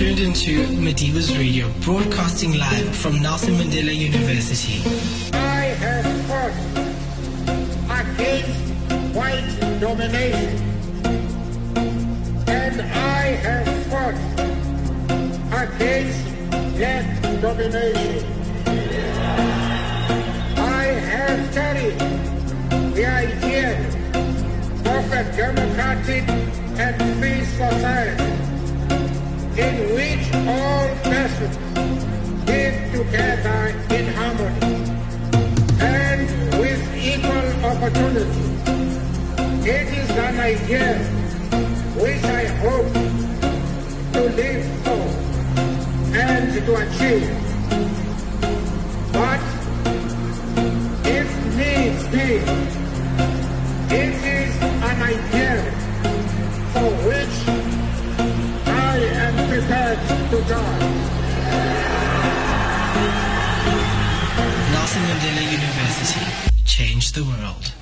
tuned into Madiba's Radio, broadcasting live from Nelson Mandela University. I have fought against white domination. And I have fought against black domination. I have carried the idea of a democratic and free society in which all persons live together in harmony and with equal opportunity. It is an idea which I hope to live for and to achieve. But if needs be, Nelson Mandela University. Change the world.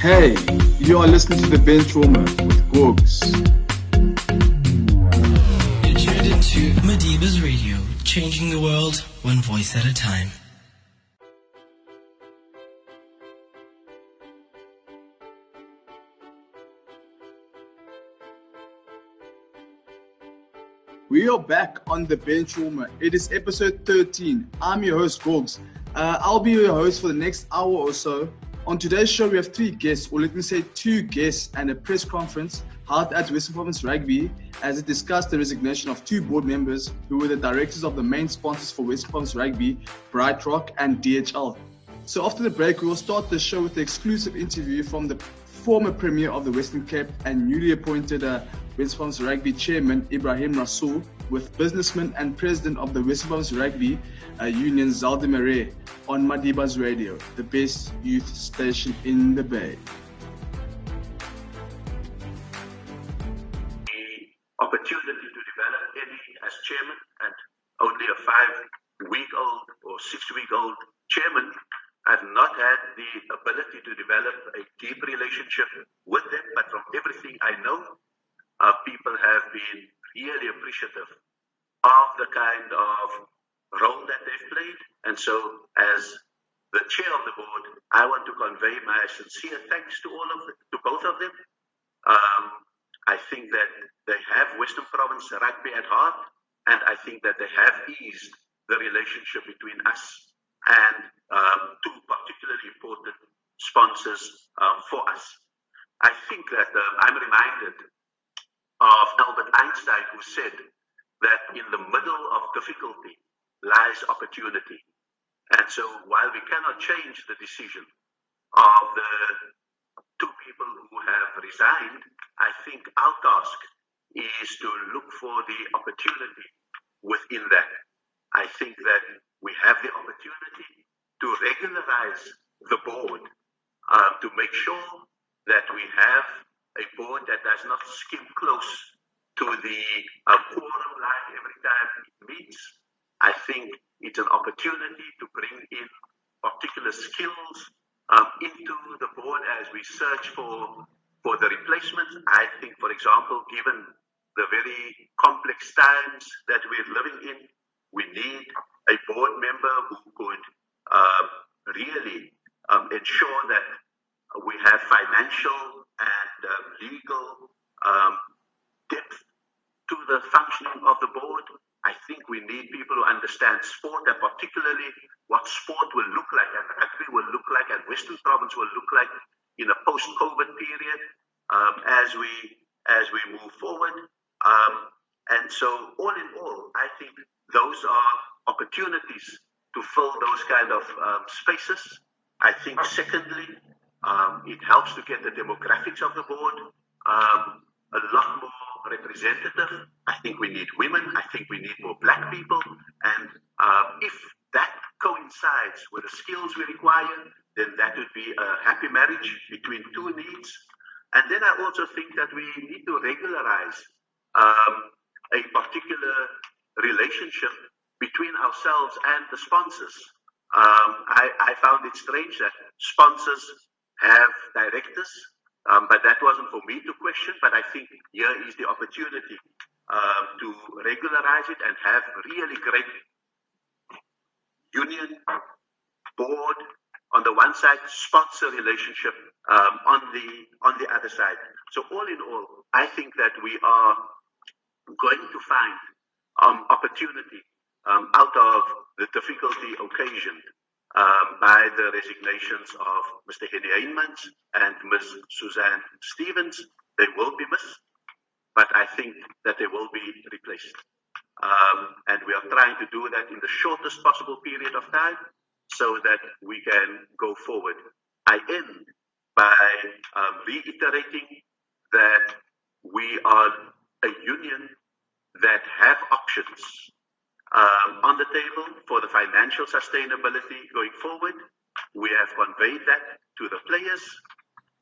Hey, you are listening to The Bench with Gogs. You're tuned into Madiba's Radio, changing the world one voice at a time. We are back on The Bench Warmer. It is episode 13. I'm your host, Gogs. Uh, I'll be your host for the next hour or so. On today's show, we have three guests, or let me say two guests, and a press conference held at Western Province Rugby as it discussed the resignation of two board members who were the directors of the main sponsors for Western Province Rugby, Bright Rock and DHL. So after the break, we will start the show with the exclusive interview from the former Premier of the Western Cape and newly appointed uh, Province Rugby Chairman Ibrahim Rasool with businessman and president of the Province Rugby uh, Union Zaldi on Madiba's Radio, the best youth station in the Bay. the opportunity to develop Eddie as chairman and only a five week old or six week old chairman. The ability to develop a deep relationship with them, but from everything I know, uh, people have been really appreciative of the kind of role that they've played. And so, as the chair of the board, I want to convey my sincere thanks to all of the, to both of them. Um, I think that they have Western Province rugby at heart, and I think that they have eased the relationship between us and um, two particularly important sponsors um, for us. I think that um, I'm reminded of Albert Einstein, who said that in the middle of difficulty lies opportunity. And so while we cannot change the decision of the two people who have resigned, I think our task is to look for the opportunity within that. I think that we have the opportunity to regularize the board uh, to make sure that we have a board that does not skim close to the uh, quorum line every time it meets. I think it's an opportunity to bring in particular skills um, into the board as we search for for the replacements. I think, for example, given the very complex times that we're living in, we need a board member who could um, really um, ensure that we have financial and um, legal um, depth to the functioning of the board. I think we need people who understand sport and particularly what sport will look like and rugby will look like and Western Province will look like in a post-COVID period um, as we as we move forward. Um, and so, all in all, I think those are opportunities to fill those kind of um, spaces. I think, secondly, um, it helps to get the demographics of the board um, a lot more representative. I think we need women. I think we need more black people. And uh, if that coincides with the skills we require, then that would be a happy marriage between two needs. And then I also think that we need to regularize um, a particular relationship between ourselves and the sponsors. Um, I, I, found it strange that sponsors have directors, um, but that wasn't for me to question. But I think here is the opportunity um, to regularize it and have really great union, board on the one side, sponsor relationship um, on the on the other side. So all in all, I think that we are going to find um, opportunity um, out of the difficulty occasioned um, by the resignations of Mr. Henny Heymans and Ms. Suzanne Stevens. They will be missed, but I think that they will be replaced. Um, and we are trying to do that in the shortest possible period of time so that we can go forward. I end by um, reiterating that we are a union that have options um, on the table for the financial sustainability going forward. We have conveyed that to the players.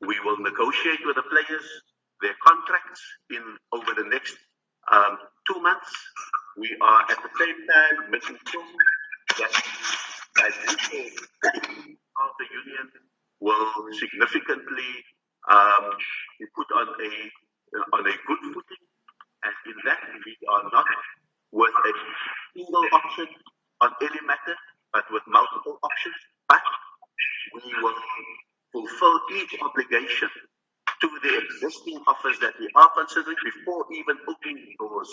We will negotiate with the players their contracts in over the next um, two months. We are at the same time making sure that financial of the union will significantly put on a on a good footing, and in that we are not with a single option on any matter, but with multiple options. But we will fulfill each obligation to the existing offers that we are considering before even opening doors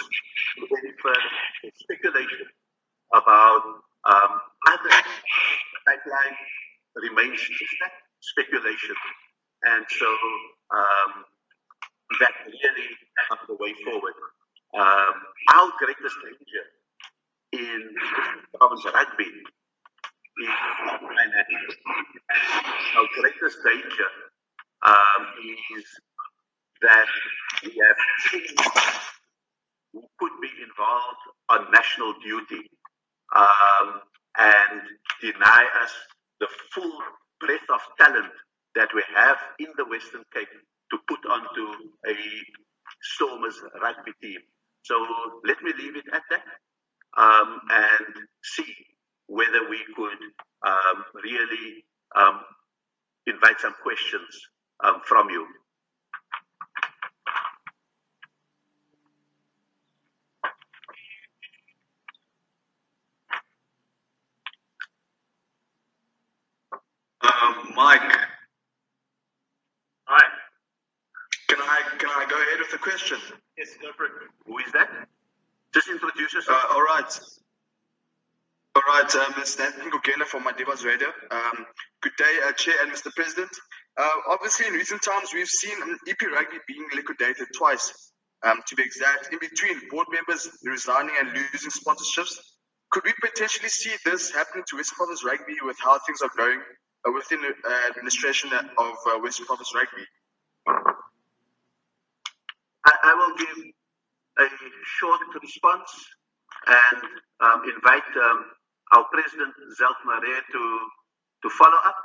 to any further speculation about um, other pipeline remains speculation. And so um, that really not the way forward. Um, our greatest danger in province rugby is. Our greatest danger um, is that we have teams who could be involved on national duty um, and deny us the full breadth of talent that we have in the Western Cape to put onto a Stormers rugby team. So let me leave it at that um, and see whether we could um, really um, invite some questions um, from you. Um, Mike, Hi. can I can I go ahead with the question? Yes, go for it. Who is that? Just introduce yourself. Uh, all right. All right, um, it's Nathan Gugela from Madiba's Radio. Um, good day, uh, Chair and Mr. President. Uh, obviously, in recent times, we've seen um, EP Rugby being liquidated twice, um, to be exact. In between, board members resigning and losing sponsorships. Could we potentially see this happening to West Province Rugby with how things are going uh, within the uh, administration of uh, West Province Rugby? I, I will give a short response and um, invite um, our President Zelt Marais to, to follow up.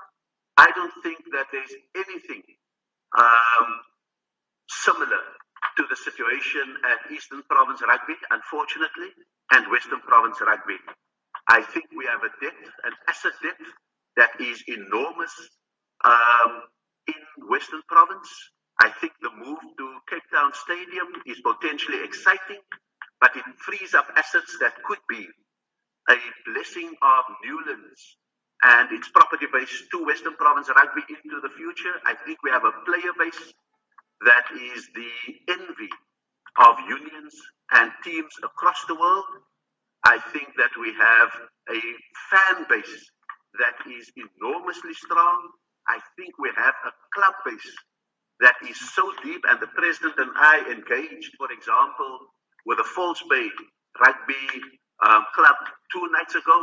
I don't think that there's anything um, similar to the situation at Eastern Province Rugby, unfortunately, and Western Province Rugby. I think we have a debt, an asset debt, that is enormous um, in Western Province. I think the move to Cape Town Stadium is potentially exciting, but it frees up assets that could be a blessing of Newlands and its property base to Western Province Rugby into the future. I think we have a player base that is the envy of unions and teams across the world. I think that we have a fan base that is enormously strong. I think we have a club base that is so deep, and the president and I engaged, for example, with the False Bay Rugby um, Club two nights ago.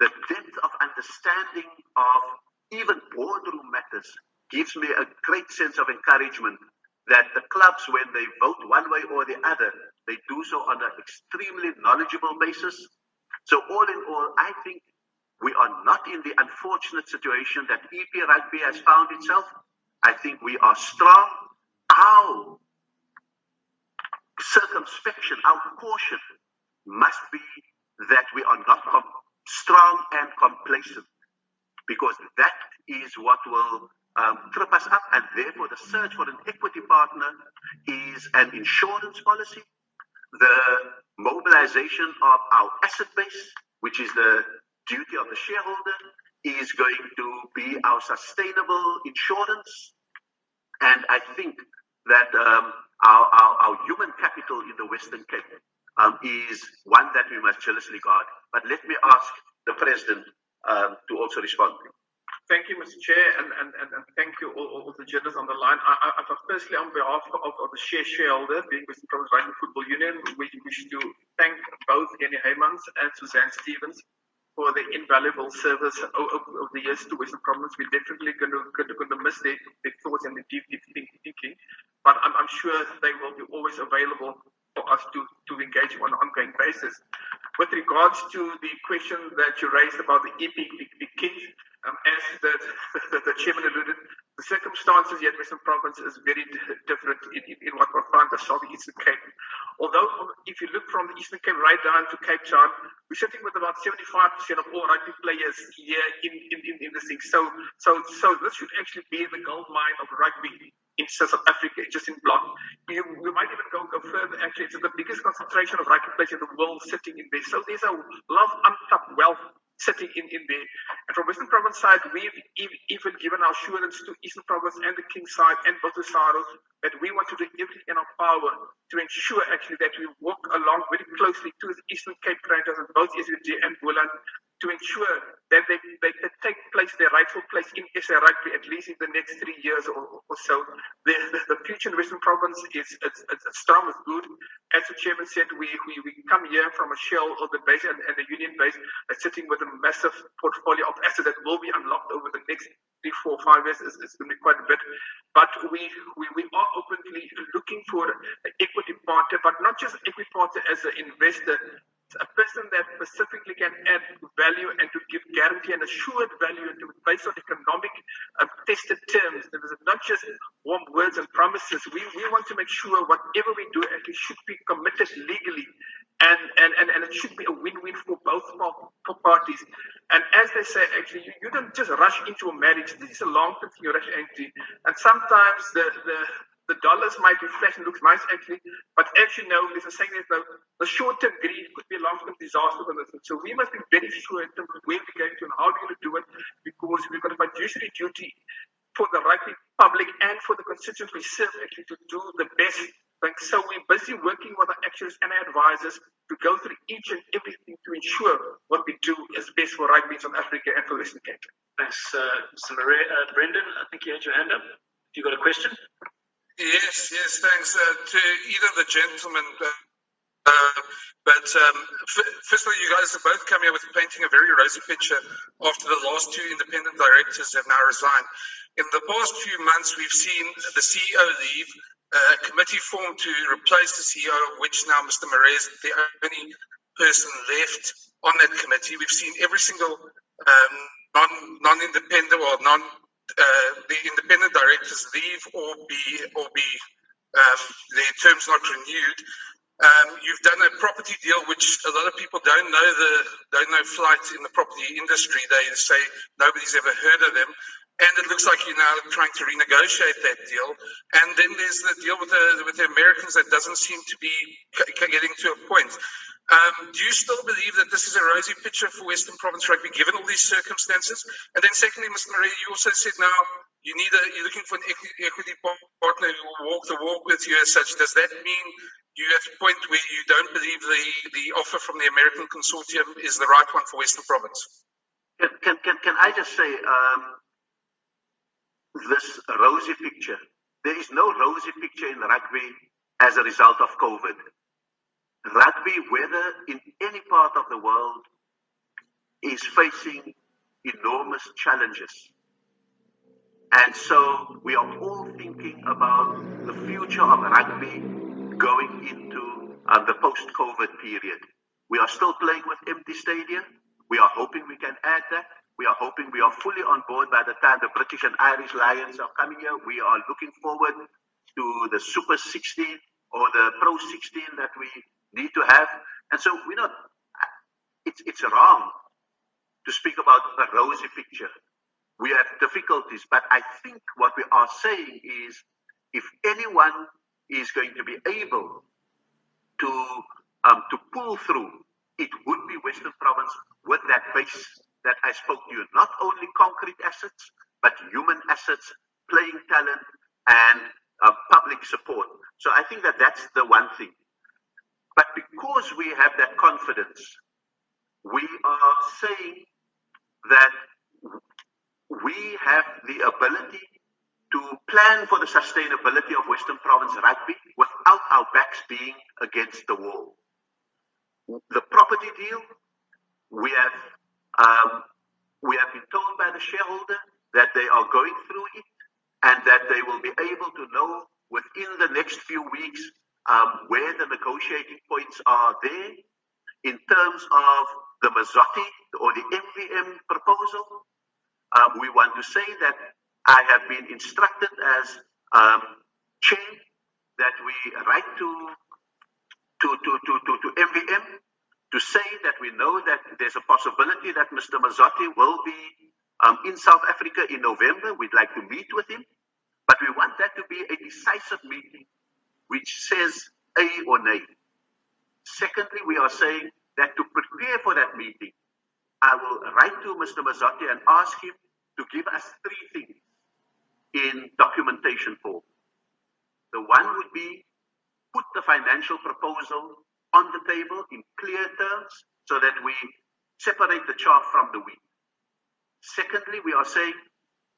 The depth of understanding of even boardroom matters gives me a great sense of encouragement that the clubs, when they vote one way or the other, they do so on an extremely knowledgeable basis. So, all in all, I think we are not in the unfortunate situation that EP Rugby has found itself. I think we are strong. Our circumspection, our caution must be that we are not strong and complacent because that is what will um, trip us up and therefore the search for an equity partner is an insurance policy the mobilization of our asset base, which is the duty of the shareholder, is going to be our sustainable insurance. And I think that um, our, our, our, human capital in the Western Cape um, is one that we must jealously guard. But let me ask the President um, to also respond. Thank you, Mr. Chair, and, and, and, and thank you all, all, the journalists on the line. I, I, firstly, on behalf of, of the share shareholder, being Western Province Football Union, we wish to thank both Henny Heymans and Suzanne Stevens for the invaluable service over the years to Western Province. We're definitely going to, miss their, their thoughts and their deep, deep thinking, but I'm, I'm sure they will be always available for us to, to engage on an ongoing basis. With regards to the question that you raised about the EPIC, the, the um, as the, the, the, chairman alluded, the circumstances here at Western Province is very different in, in, in what we find ourselves in Eastern Cape. Although, if you look from the Eastern Cape right down to Cape Town, we're sitting with about 75% of all rugby players here in, in, in, in this thing. So, so, so this should actually be the gold mine of rugby in South Africa, just in block. You, we might even go, go further. Actually, it's the biggest concentration of rugby players in the world sitting in there. So there's a lot of untapped wealth sitting in, in there. And from Western Province side, we've even given our assurance to Eastern Province and the King side and both Botosaro that we want to do everything in our power to ensure actually that we work along very closely to the Eastern Cape franchise, both SVG and Boland, to ensure that they, they, take place, their rightful place in SA rugby, at least in the next three years or, or so. The, the, the, future in Western Province is it's strong, as good. As the chairman said, we, we, we come here from a shell of the base and, and the union base that's sitting with a massive portfolio of assets that will be unlocked over the next three, four, five years. It's, it's going to be quite a bit. But we, we, we are openly looking for an equity partner, but not just equity partner as an investor, a person that specifically can add value and to give guarantee and assured value and to based on economic uh, tested terms. There is not just warm words and promises. We, we want to make sure whatever we do actually should be committed legally and, and, and, and it should be a win-win for both parties. And as they say, actually, you, you don't just rush into a marriage. This is a long-term thing you rush into. And sometimes the, the, the dollars might reflect and looks nice actually, but as you know, there's a saying that the, the short-term greed could be a long-term disaster for this. So we must be very sure in terms of where we're going to and how we're going to do it, because we've got a fiduciary duty for the rugby public and for the constituents we serve actually to do the best. So we're busy working with our actuaries and our advisors to go through each and everything to ensure what we do is best for rugby in South Africa and for Western Cape. Thanks, uh, Mr. Marais. Uh, Brendan, I think you had your hand up. Do you got a question? Yes, yes, thanks uh, to either the gentlemen. Uh, uh, but um, f- first of all, you guys have both come here with painting a very rosy picture after the last two independent directors have now resigned. In the past few months, we've seen the CEO leave, uh, a committee formed to replace the CEO, which now Mr. Is the only person left on that committee. We've seen every single um, non, non-independent or non uh, the independent directors leave or be or be um, their terms not renewed. Um, you've done a property deal, which a lot of people don't know the don't know Flyt in the property industry. They say nobody's ever heard of them, and it looks like you're now trying to renegotiate that deal. And then there's the deal with the with the Americans that doesn't seem to be getting to a point. Um, do you still believe that this is a rosy picture for Western Province Rugby, given all these circumstances? And then, secondly, Mr. Marais, you also said now you need a, you're looking for an equity partner who will walk the walk with you as such. Does that mean you at a point where you don't believe the, the offer from the American consortium is the right one for Western Province? Can, can, can I just say um, this rosy picture? There is no rosy picture in rugby as a result of COVID rugby, whether in any part of the world, is facing enormous challenges. And so we are all thinking about the future of rugby going into uh, the post COVID period. We are still playing with empty stadia. We are hoping we can add that. We are hoping we are fully on board by the time the British and Irish Lions are coming here. We are looking forward to the Super 16 or the Pro 16 that we need to have. And so we're not, it's, it's wrong to speak about a rosy picture. We have difficulties, but I think what we are saying is if anyone is going to be able to um, to pull through, it would be Western Province with that base that I spoke to you. Not only concrete assets, but human assets, playing talent, and uh, public support. So I think that that's the one thing. But because we have that confidence, we are saying that we have the ability to plan for the sustainability of Western Province rugby without our backs being against the wall. The property deal, we have um, we have been told by the shareholder that they are going through it and that they will be able to know within the next few weeks um, where the negotiating points are there in terms of the Mazotti or the MVM proposal. Um, we want to say that I have been instructed as um, chair that we write to to, to, to, to, to MVM to say that we know that there's a possibility that Mr. Mazotti will be um, in South Africa in November. We'd like to meet with him, but we want that to be a decisive meeting which says A or nay. Secondly, we are saying that to prepare for that meeting, I will write to Mr. Mazotti and ask him to give us three things in documentation form. The one would be put the financial proposal on the table in clear terms so that we separate the chaff from the wheat. Secondly, we are saying,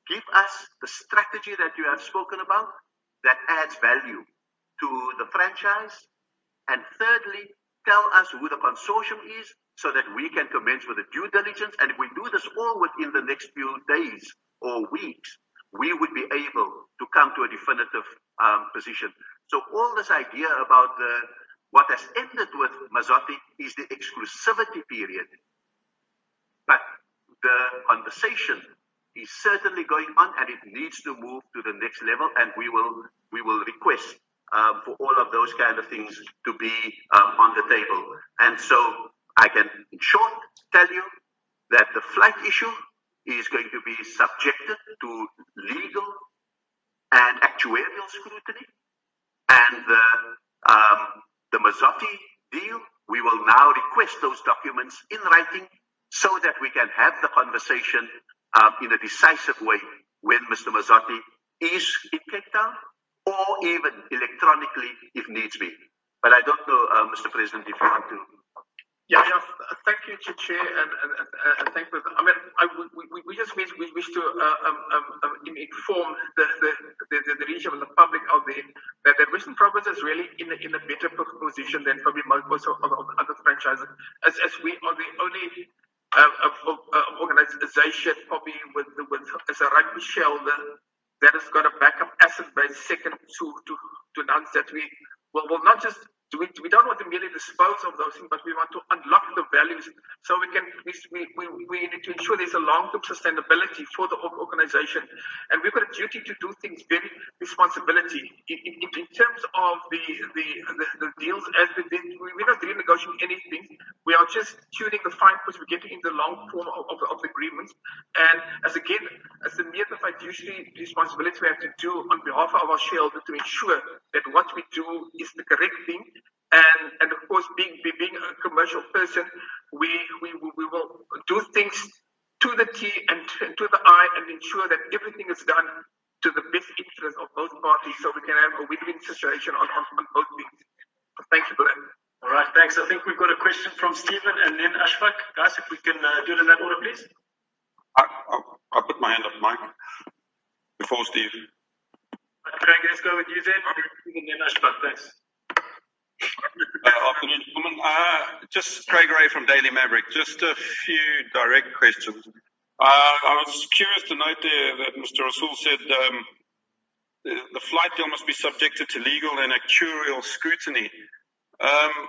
give us the strategy that you have spoken about that adds value to the franchise. And thirdly, tell us who the consortium is so that we can commence with the due diligence. And if we do this all within the next few days or weeks, we would be able to come to a definitive um, position. So all this idea about the what has ended with Mazotti is the exclusivity period. But the conversation is certainly going on and it needs to move to the next level and we will we will request um, for all of those kind of things to be um, on the table. And so I can, in short, tell you that the Flyt issue is going to be subjected to legal and actuarial scrutiny. And the, um, the Mazotti deal, we will now request those documents in writing so that we can have the conversation um, in a decisive way when Mr. Mazotti is in Cape Town or even electronically if needs be. But I don't know, uh, Mr. President, if you want to. Yeah, yeah. Thank you, Chair, and, and, and thank you. I mean, I, we, we just wish, we wish to uh, um, um, um inform the, the, the, the region and the public out there that, that Western Province is really in a, in a better position than probably most of, of, of other franchises, as, as we are the only uh, uh, organization probably with, with as a rugby shareholder that has got a backup asset base second to, to, to none that we will, will not just we, we don't want to merely dispose of those things, but we want to unlock the values so we can we, we, we need to ensure there's a long-term sustainability for the organization. And we've got a duty to do things very responsibility. In, in, in terms of the, the, the, the deals, as we did, we're not renegotiating anything. We are just tuning the fine points. We're getting in the long form of, of, of the agreements. And as again, as a mere fiduciary responsibility we have to do on behalf of our shareholders to ensure that what we do is the correct thing and and of course, being being a commercial person, we we we will do things to the T and to the I and ensure that everything is done to the best interest of both parties, so we can have a win-win situation on, on, on both things. Thank you for that. All right, thanks. I think we've got a question from Stephen and then Guys, if we can uh, do it in that order, please. I, I, I put my hand up, Mike, before Steve. Craig, let's go with you then, and then Ashfaq. Thanks. Uh, afternoon, gentlemen. Uh, just Craig Ray from Daily Maverick. Just a few direct questions. Uh, I was curious to note there that Mr. Rasool said um, the, the, Flyt deal must be subjected to legal and actuarial scrutiny. Um,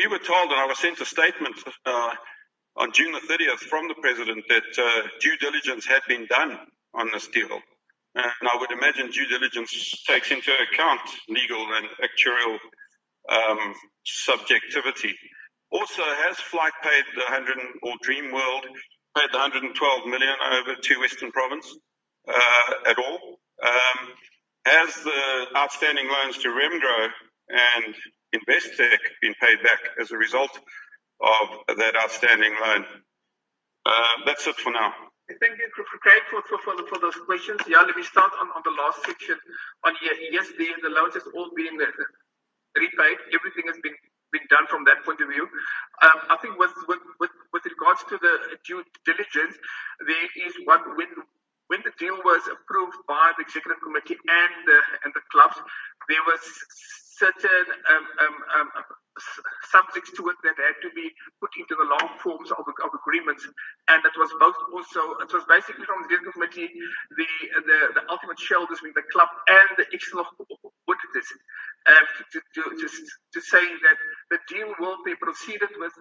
we were told, and I was sent a statement uh, on June the 30th from the President that uh, due diligence had been done on this deal. And I would imagine due diligence takes into account legal and actuarial um, subjectivity. Also, has Flyt paid the 100 or Dream World paid the 112 million over to Western Province uh, at all? Um, has the outstanding loans to Remgro and Investec been paid back as a result of that outstanding loan? Uh, that's it for now. Thank you, for, those questions. Yeah, let me start on, the last section. On yes, the, loans has all been uh, repaid. Everything has been been done from that point of view. Um, I think with, with, with, with regards to the due diligence, there is one when the deal was approved by the executive committee and the clubs, there was certain um, um, um, subjects to it that had to be put into the long forms of, of agreements, and it was both also it was basically from the executive committee the the, the ultimate shareholders being the club and the external auditors. Um, to, to, to, to say that the deal will be proceeded with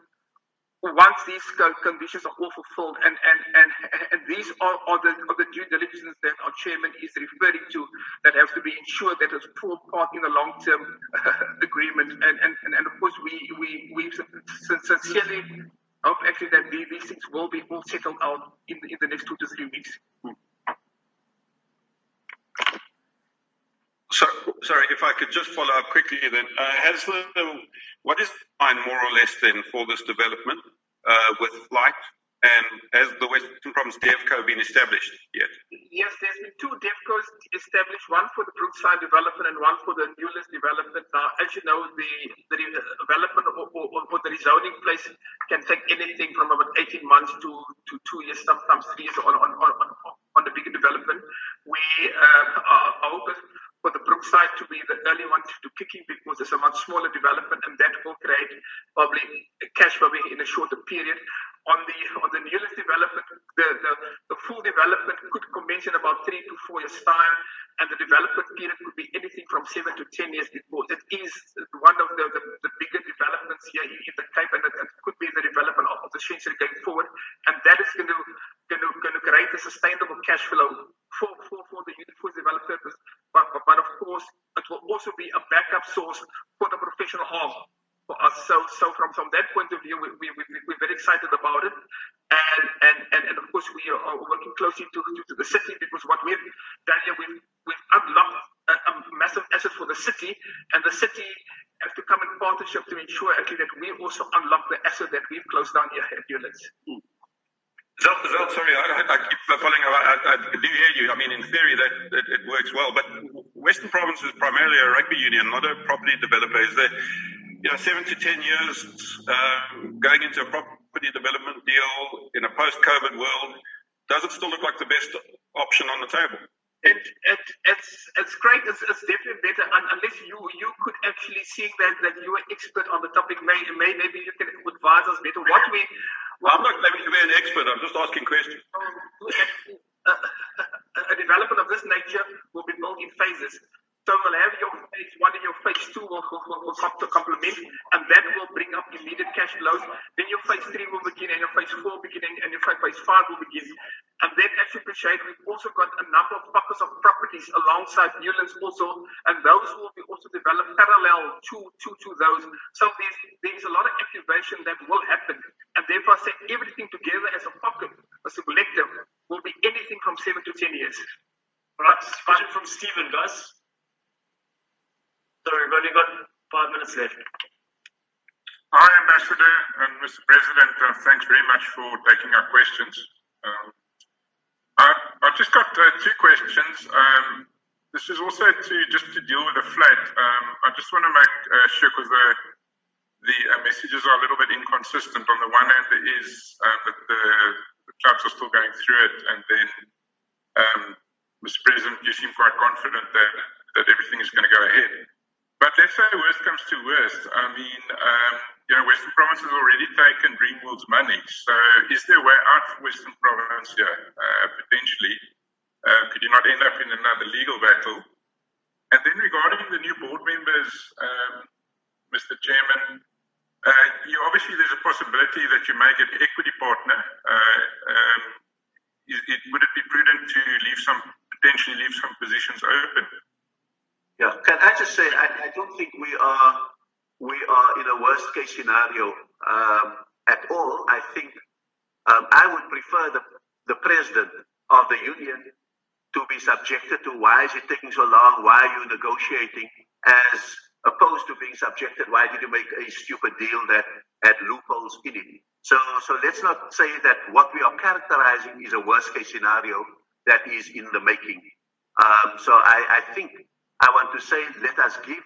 once these conditions are all fulfilled, and and and, and these are, are, the, are the due diligence that our chairman is referring to that have to be ensured that it's full part in the long term agreement, and, and and of course we we we sincerely hope actually that these things will be all settled out in in the next two to three weeks. Hmm. So, sorry, if I could just follow up quickly then. Uh, has the, what is the line more or less then for this development uh, with Flyt? And has the Western Province DevCo been established yet? Yes, there's been two DevCos established, one for the Brookside development and one for the Newlands development. Now, as you know, the, the development or, or, or, the rezoning place can take anything from about 18 months to, to two years, sometimes three years on, on, on, on the bigger development. We uh, are open for the Brookside to be the early one to kick in because it's a much smaller development and that will create probably cash probably in a shorter period. On the on the Newlands development, the, the, the full development could commence in about three to four years time and the development period could be anything from seven to ten years because it is one of the, the, the bigger developments here in, the Cape and it, it, could be the development of, of the Shensery going forward and that is going to, going to, going to create a sustainable cash flow for, for, for the for developers but, but, of course, it will also be a backup source for the professional arm for us. So, so from, from that point of view, we, we, we, we're very excited about it. And, and, and, and of course, we are working closely to, to, to the city because what we've done here, we've, we've unlocked a, a massive asset for the city, and the city has to come in partnership to ensure actually that we also unlock the asset that we've closed down here at Newlands. Mm. Zelt, Zelt, sorry, I, I, keep following. I, I, do hear you. I mean, in theory, that, that it works well, but Western Province is primarily a rugby union, not a property developer. Is there, you know, seven to ten years um, going into a property development deal in a post-COVID world? Does it still look like the best option on the table? It, it, it's it's great. It's, it's definitely better unless you you could actually see that that you are an expert on the topic. May, may maybe you can advise us better. What we I'm not claiming to be an expert. I'm just asking questions. Uh, a development of this nature will be built in phases. So we'll have your phase one and your phase two will, will, will come to complement, and that will bring up immediate cash flows. Then your phase three will begin, and your phase four beginning, and your phase five will begin. And then, as you appreciate, we've also got a number of pockets of properties alongside Newlands also, and those will be also developed parallel to, to, to those. So there's, there's a lot of activation that will happen. And therefore, I say everything together as a pocket, as a collective, will be anything from seven to ten years. All right, question from Stephen, guys. Sorry, we've only got five minutes left. Hi, Ambassador and Mr. President. Uh, thanks very much for taking our questions. Um, I, have just got uh, two questions. Um, this is also to just to deal with the flood. Um, I just want to make uh, sure because the the uh, messages are a little bit inconsistent. On the one hand, there is um, that the, the, clubs are still going through it, and then, um, Mr. President, you seem quite confident that that everything is going to go ahead. But let's say worst comes to worst. I mean, um, you know, Western Province has already taken Dreamworld's money. So is there a way out for Western Province here, uh, potentially? Uh, could you not end up in another legal battle? And then regarding the new board members, um, Mr. Chairman, uh, you obviously there's a possibility that you may get equity partner. Uh, um, is, it, would it be prudent to leave some potentially leave some positions open? Yeah, can I just say I, I don't think we are we are in a worst case scenario um, at all. I think um, I would prefer the the president of the union to be subjected to why is it taking so long? Why are you negotiating? As opposed to being subjected. Why did you make a stupid deal that had loopholes in it? So, so let's not say that what we are characterizing is a worst case scenario that is in the making. Um, so I, I, think I want to say let us give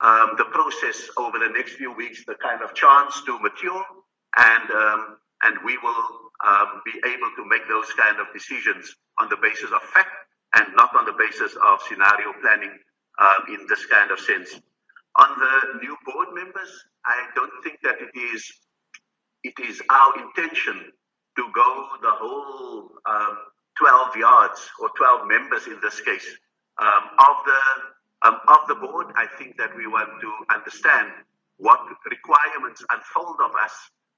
um, the process over the next few weeks the kind of chance to mature and um, and we will um, be able to make those kind of decisions on the basis of fact and not on the basis of scenario planning um, in this kind of sense. On the new board members, I don't think that it is it is our intention to go the whole um, 12 yards or 12 members in this case um, of the um, of the board. I think that we want to understand what requirements unfold of us,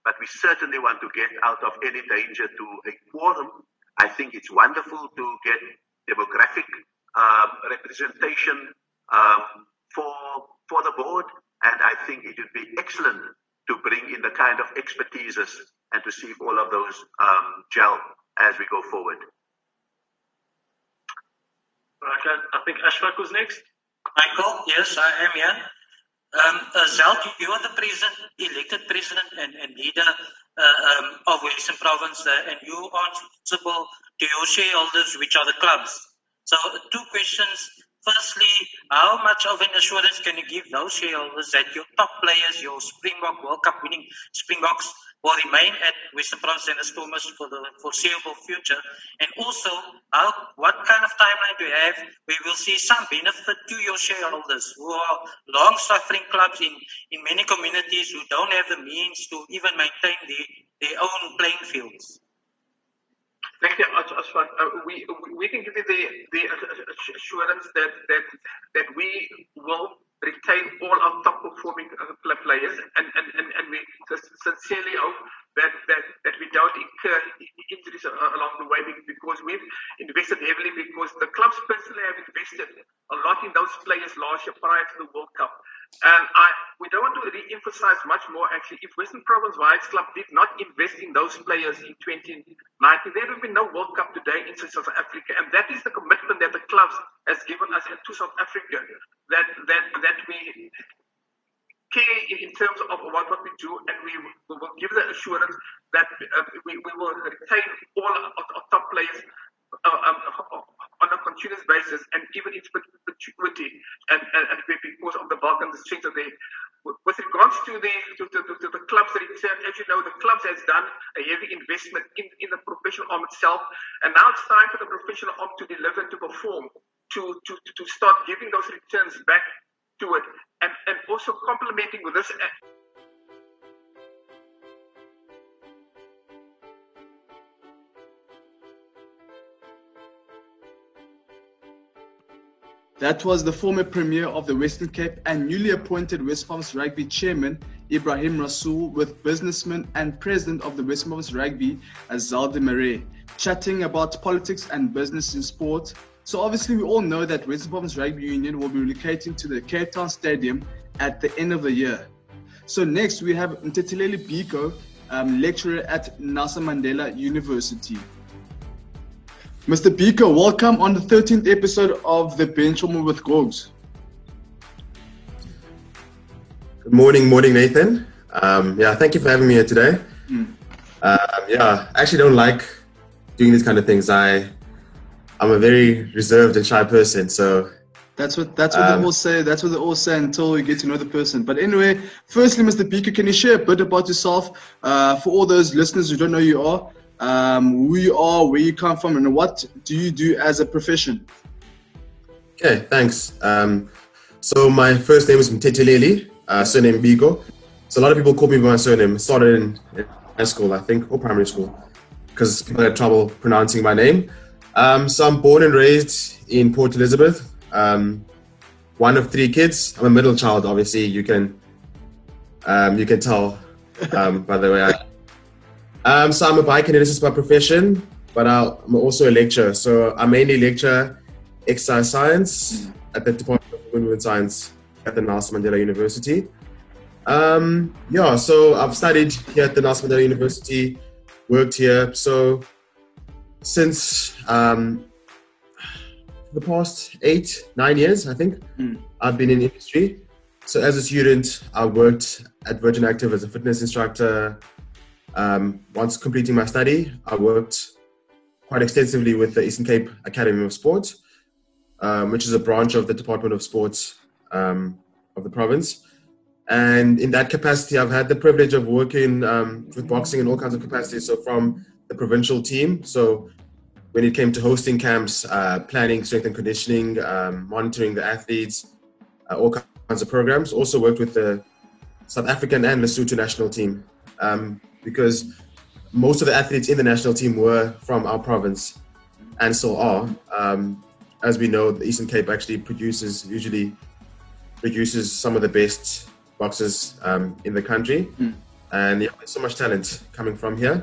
but we certainly want to get out of any danger to a quorum. I think it's wonderful to get demographic um, representation um, for for the board, and I think it would be excellent to bring in the kind of expertises and to see if all of those um, gel as we go forward. Okay, I think Ashfaq was next. Michael, yes, I am here. Um, uh, Zelt, you are the president, elected president and, and leader uh, um, of Western Province, uh, and you are responsible to your shareholders, which are the clubs. So, two questions Firstly, how much of an assurance can you give those shareholders that your top players, your Springbok World Cup winning Springboks, will remain at Western Province and the Stormers for the foreseeable future? And also, how, what kind of timeline do you have where we'll see some benefit to your shareholders who are long-suffering clubs in, in many communities who don't have the means to even maintain the, their own playing fields? Thank you, Ashfaq. Uh, we, we can give you the, the assurance that, that, that we will retain all our top performing uh, players and, and, and, and we sincerely hope that, that, that we don't incur injuries along the way because we've invested heavily because the clubs personally have invested a lot in those players last year prior to the World Cup. And I, we don't want to re-emphasize much more actually. If Western Province Whites Club did not invest in those players in 2019, there would be no World Cup today in South Africa. And that is the commitment that the clubs has given us to South Africa. That that that we care in terms of what, what we do, and we, we will give the assurance that uh, we, we will retain all our, our top players uh, um, on a continuous basis and even in perpetuity and, and, and because of the bulk and the strength of the with regards to the to, to, to, the clubs that itself, as you know, the clubs has done a heavy investment in, in the professional arm itself, and now it's time for the professional arm to deliver, to perform, to to, to start giving those returns back to it, and, and also complementing with this. That was the former Premier of the Western Cape and newly appointed West Province Rugby Chairman Ibrahim Rasool with businessman and President of the West Province Rugby Azaldi Marais chatting about politics and business in sport. So obviously we all know that Western Province Rugby Union will be relocating to the Cape Town Stadium at the end of the year. So next we have Ntetileli Biko, um, lecturer at Nelson Mandela University. Mr. Biko, welcome on the 13th episode of the Benchwarmer with Gogs. Good morning, morning, Nathan. Um, yeah, thank you for having me here today. Mm. Um, yeah, I actually don't like doing these kind of things. I, I'm a very reserved and shy person, so that's what that's what um, they all say. That's what they all say until you get to know the person. But anyway, firstly, Mr. Biko, can you share a bit about yourself uh, for all those listeners who don't know who you are? Um, who you are, where you come from, and what do you do as a profession? Okay, thanks. Um, so my first name is Mteteleli, uh, surname Biko. So a lot of people call me by my surname. It started in, high school, I think, or primary school, because people had trouble pronouncing my name. Um, so I'm born and raised in Port Elizabeth. Um, one of three kids. I'm a middle child, obviously. You can um, you can tell um, by the way I um, so I'm a biokineticist by profession, but I'm also a lecturer. So I mainly lecture exercise science at the Department of Movement Science at the Nelson Mandela University. Um, yeah, so I've studied here at the Nelson Mandela University, worked here. So since um, the past eight, nine years, I think, mm. I've been in industry. so as a student, I worked at Virgin Active as a fitness instructor. Um, once completing my study, I worked quite extensively with the Eastern Cape Academy of Sport, um, which is a branch of the Department of Sports um, of the province. And in that capacity, I've had the privilege of working um, with boxing in all kinds of capacities. So from the provincial team, so when it came to hosting camps, uh, planning strength and conditioning, um, monitoring the athletes, uh, all kinds of programs. Also worked with the South African and Lesotho national team um, because most of the athletes in the national team were from our province and still are. Um, as we know, the Eastern Cape actually produces usually produces some of the best boxers um, in the country, Mm. and yeah, there's so much talent coming from here.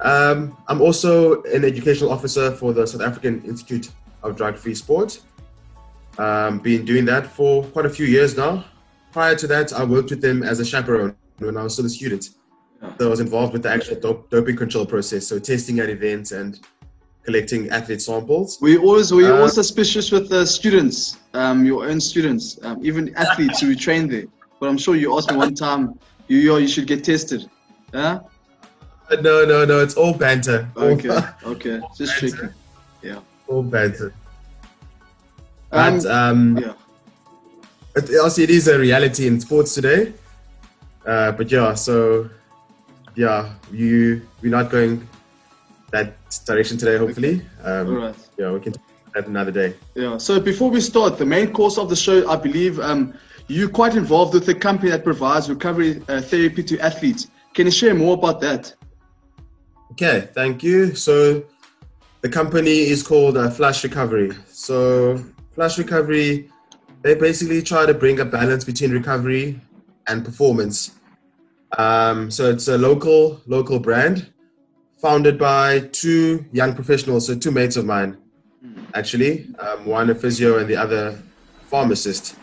Um, I'm also an educational officer for the South African Institute of Drug Free Sport. Um, been doing that for quite a few years now. Prior to that, I worked with them as a chaperone when I was still a student. I was involved with the actual dop- doping control process, so testing at events and collecting athlete samples. We always we Uh, always suspicious with the students, um, your own students, um, even athletes who we train there. But I'm sure you asked me one time, you yo, you should get tested. Yeah. No, no, no. It's all banter. All- Okay. Okay. Just checking. Yeah. all banter. Um, But um, yeah. it, also, it is a reality in sports today. Uh, but yeah, so yeah, you we're not going that direction today. Hopefully, um, All right. yeah, we can that another day. Yeah. So before we start, the main course of the show, I believe um, you're quite involved with the company that provides recovery uh, therapy to athletes. Can you share more about that? Okay, thank you. So the company is called uh, Flash Recovery. So Flash Recovery, they basically try to bring a balance between recovery and performance. Um, so it's a local local brand, founded by two young professionals, so two mates of mine, actually. Um, one a physio and the other pharmacist.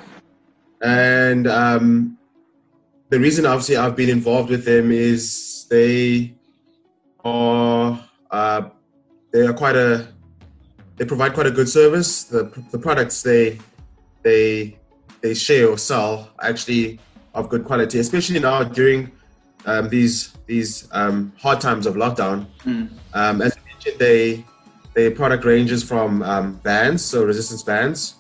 And um, the reason obviously I've been involved with them is they are uh, they are quite a they provide quite a good service. The the products they they they share or sell actually of good quality, especially now during um, these these um, hard times of lockdown. Um, as you mentioned, they their product ranges from um, bands, so resistance bands,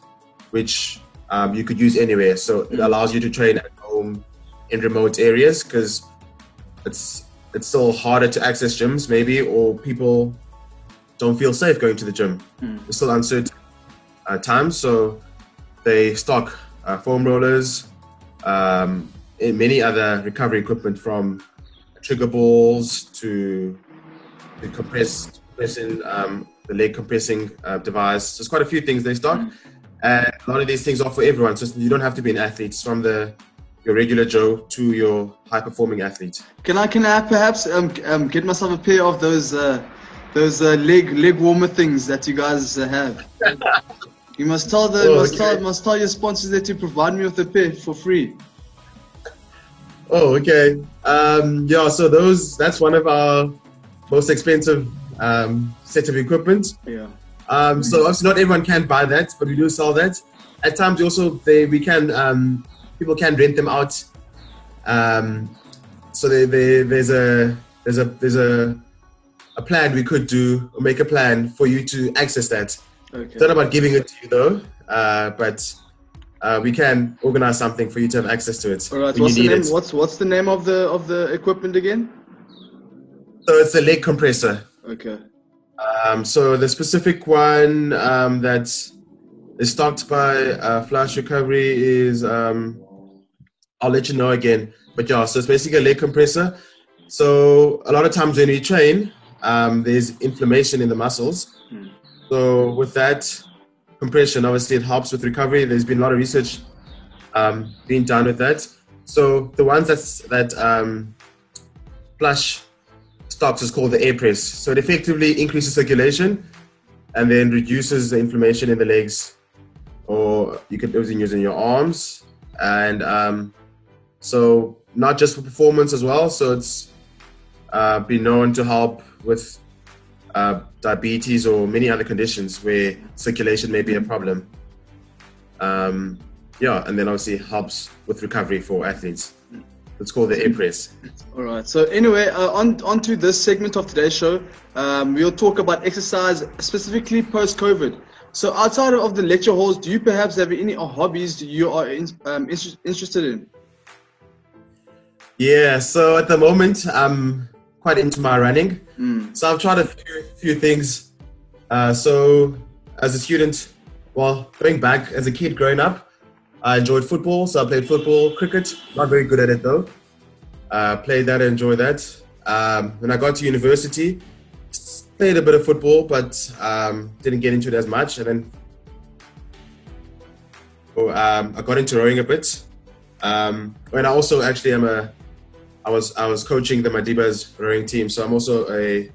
which um, you could use anywhere. So it allows you to train at home in remote areas because it's it's still harder to access gyms maybe, or people don't feel safe going to the gym. It's still uncertain uh, times, so they stock uh, foam rollers, um, and many other recovery equipment from trigger balls to the compress, compressing um, the leg compressing uh, device. There's quite a few things they stock, and a lot of these things are for everyone. So you don't have to be an athlete. It's from the your regular Joe to your high performing athlete. Can I can I perhaps um, um, get myself a pair of those uh, those uh, leg leg warmer things that you guys uh, have? You must tell the Oh, must okay. tell must tell your sponsors that you provide me with a pair for free. Oh, okay. Um, yeah, so those that's one of our most expensive um, set of equipment. Yeah. Um, so obviously not everyone can buy that, but we do sell that. At times, also they we can um, people can rent them out. Um, so they, they, there's a there's a there's a a plan we could do or make a plan for you to access that. Okay. It's not about giving it to you though, uh, but uh, we can organize something for you to have access to it All right. What's the name? it. What's what's the name of the of the equipment again? So it's a leg compressor. Okay. Um, so the specific one um, that is stocked by uh, Flash Recovery is um, I'll let you know again. But yeah, so it's basically a leg compressor. So a lot of times when we train, um, there's inflammation in the muscles. So with that compression, obviously it helps with recovery. There's been a lot of research um, being done with that. So the ones that's that um, Flash stocks is called the air press. So it effectively increases circulation and then reduces the inflammation in the legs, or you could even use in your arms. And um, so not just for performance as well. So it's uh, been known to help with uh, diabetes or many other conditions where circulation may be a problem. Um, yeah, and then obviously helps with recovery for athletes. It's called the air press. All right. So anyway, uh, on on to this segment of today's show, um, we'll talk about exercise specifically post-COVID. So outside of the lecture halls, do you perhaps have any hobbies you are in, um, inter- interested in? Yeah. So at the moment, I'm quite into my running. Mm. So I've tried a few, few things. Uh, so as a student, well, going back as a kid growing up, I enjoyed football. So I played football, cricket. Not very good at it though. Uh, played that, enjoyed that. Um, when I got to university, played a bit of football, but um, didn't get into it as much. And then so, um, I got into rowing a bit. Um, and I also actually am a, I was I was coaching the Madibas rowing team, so I'm also a,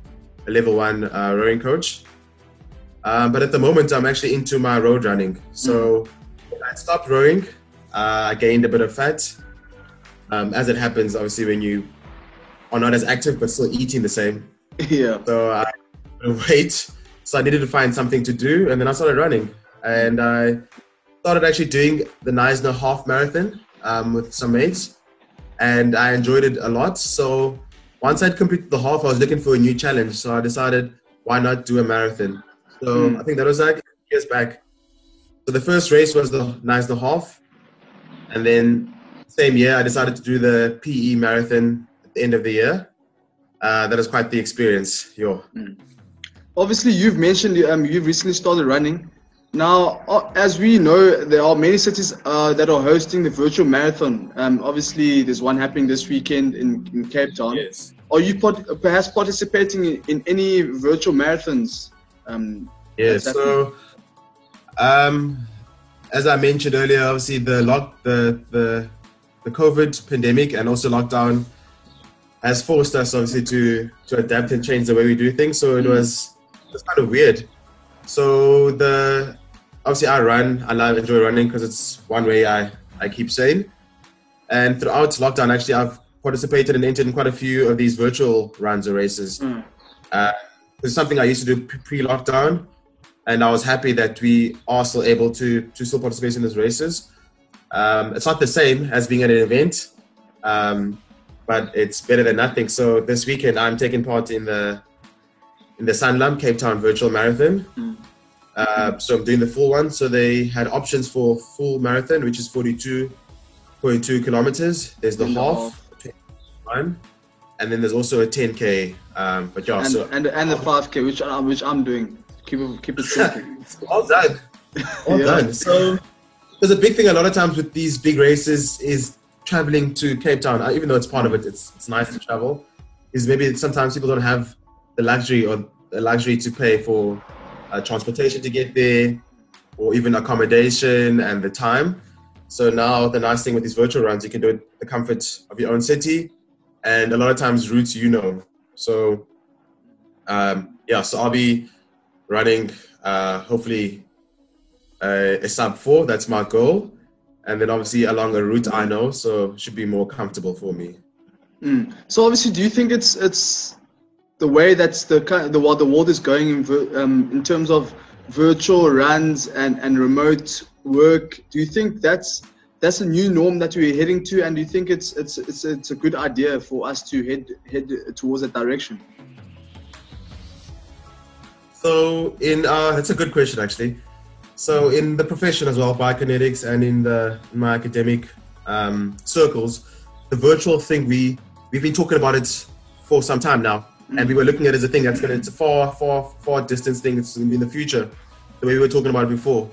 a level one uh, rowing coach. Um, but at the moment, I'm actually into my road running. So when I stopped rowing, uh, I gained a bit of fat. Um, as it happens, obviously, when you are not as active but still eating the same. Yeah. So I weight. So I needed to find something to do, and then I started running. And I started actually doing the Knysna half marathon um, with some mates, and I enjoyed it a lot. So once I'd completed the half, I was looking for a new challenge. So I decided, why not do a marathon? So Hmm. I think that was like years back. So the first race was the Knysna half, and then same year I decided to do the PE marathon at the end of the year. Uh, that was quite the experience. Yo. Obviously, you've mentioned um, you've recently started running. Now, uh, as we know, there are many cities uh, that are hosting the virtual marathon. Um, obviously, there's one happening this weekend in, in Cape Town. Yes. Are you part- perhaps participating in, in any virtual marathons? Um, Yeah, so um, as I mentioned earlier, obviously the lock the the the COVID pandemic and also lockdown has forced us obviously to to adapt and change the way we do things. So it was it's kind of weird. So the obviously I run, I love enjoy running because it's one way I I keep sane. And throughout lockdown, actually, I've participated and entered in quite a few of these virtual runs or races. Uh, it's something I used to do pre-lockdown, and I was happy that we are still able to to still participate in these races. Um, it's not the same as being at an event, um, but it's better than nothing. So this weekend, I'm taking part in the in the Sanlam Cape Town Virtual Marathon. Uh, so I'm doing the full one. So they had options for full marathon, which is 42.2 kilometers. There's the And half, one, and then there's also a 10k. Um, but yeah, and, so and and the 5k, which I, which I'm doing. Keep it keep it simple. well done. Well Yeah. done. So there's a big thing a lot of times with these big races is traveling to Cape Town. Uh, Even though it's part of it, it's it's nice to travel. Is maybe sometimes people don't have the luxury or the luxury to pay for uh, transportation to get there, or even accommodation and the time. So now the nice thing with these virtual runs, you can do it the comfort of your own city, and a lot of times routes you know. So um, yeah, so I'll be running uh, hopefully a, a sub four. That's my goal, and then obviously along a route I know, so should be more comfortable for me. Mm. So obviously, do you think it's it's the way that's the kind the what the world is going in um, in terms of virtual runs and and remote work? Do you think that's that's a new norm that we're heading to, and do you think it's it's it's it's a good idea for us to head head towards that direction? So in uh, that's a good question actually. So in the profession as well, biokinetics, and in the in my academic um, circles, the virtual thing we we've been talking about it for some time now, and we were looking at it as a thing that's gonna it's a far far far distance thing. It's gonna be in the future, the way we were talking about it before,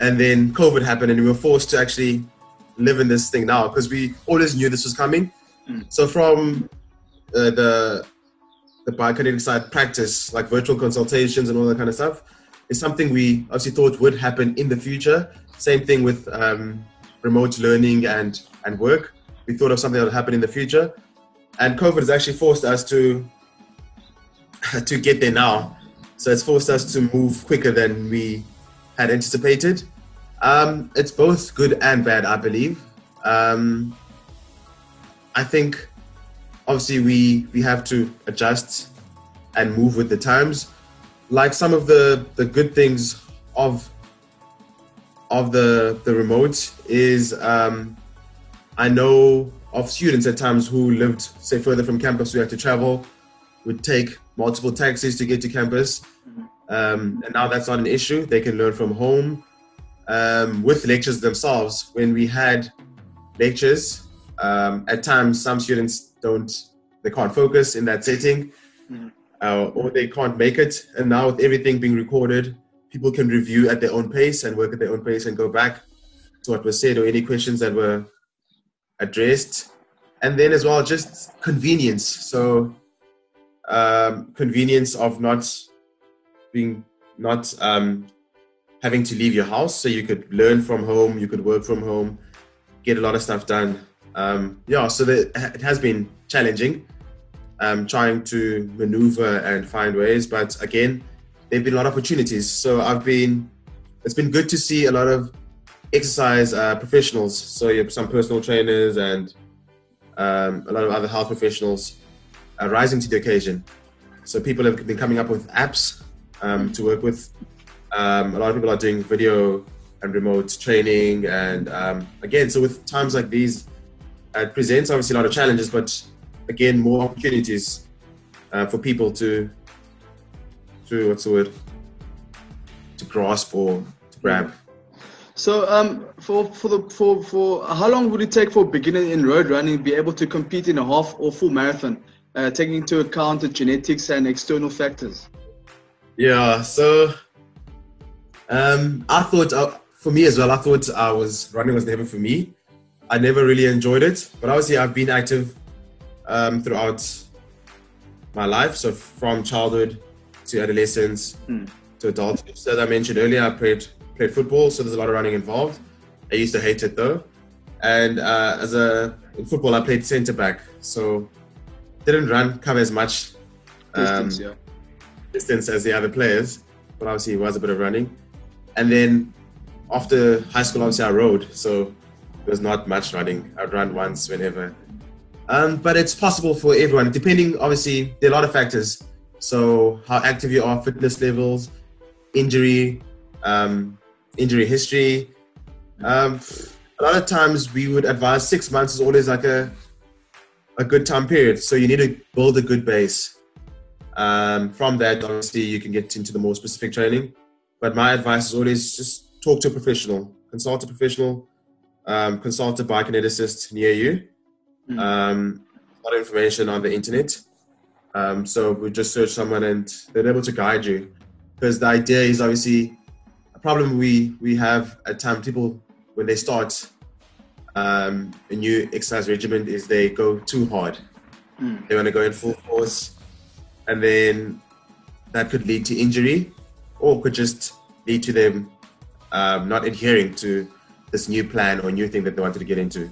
and then COVID happened, and we were forced to actually live in this thing now because we always knew this was coming. So from uh, the the biokinetic side practice, like virtual consultations and all that kind of stuff, is something we obviously thought would happen in the future. Same thing with um, remote learning and and work. We thought of something that would happen in the future, and COVID has actually forced us to to get there now. So it's forced us to move quicker than we had anticipated. Um, it's both good and bad, I believe. Um, I think obviously we we have to adjust and move with the times like some of the the good things of of the the remote is um, I know of students at times who lived say further from campus who had to travel, would take multiple taxis to get to campus, um, and now that's not an issue. They can learn from home um, with lectures themselves. When we had lectures, um, at times some students don't they can't focus in that setting, uh, or they can't make it. And now with everything being recorded, people can review at their own pace and work at their own pace and go back to what was said or any questions that were addressed. And then as well, just convenience. So um, convenience of not being not um, having to leave your house, so you could learn from home, you could work from home, get a lot of stuff done. Um, yeah, so that it has been challenging, um, trying to maneuver and find ways. But again, there've been a lot of opportunities. So I've been, it's been good to see a lot of exercise uh, professionals. So some personal trainers and um, a lot of other health professionals uh, rising to the occasion. So people have been coming up with apps um, to work with. Um, a lot of people are doing video and remote training, and um, again, so with times like these, uh, it presents obviously a lot of challenges, but again, more opportunities uh, for people to, to what's the word, to grasp or to grab. So, um, for for the for for how long would it take for a beginner in road running to be able to compete in a half or full marathon, uh, taking into account the genetics and external factors? Yeah, so um, I thought uh, for me as well, I thought I was running was never for me. I never really enjoyed it, but obviously I've been active um, throughout my life. So from childhood to adolescence to adulthood. So as I mentioned earlier, I played played football, so there's a lot of running involved. I used to hate it though, and uh, as a in football, I played centre back, so didn't run cover as much um, Distance, yeah. distance as the other players, but obviously it was a bit of running. And then after high school, obviously I rode, so there was not much running. I'd run once whenever. Um, but it's possible for everyone, depending, obviously, there are a lot of factors. So how active you are, fitness levels, injury, um, injury history. Um, a lot of times we would advise six months is always like a a good time period. So you need to build a good base. Um, from that, obviously, you can get into the more specific training. But my advice is always just talk to a professional, consult a professional, um, consult a biokineticist near you. Um, a lot of information on the internet. Um, so we just search someone and they're able to guide you. Because the idea is obviously a problem we we have at times. People when they start um, a new exercise regimen is they go too hard. They want to go in full force, and then that could lead to injury, or could just lead to them um, not adhering to this new plan or new thing that they wanted to get into.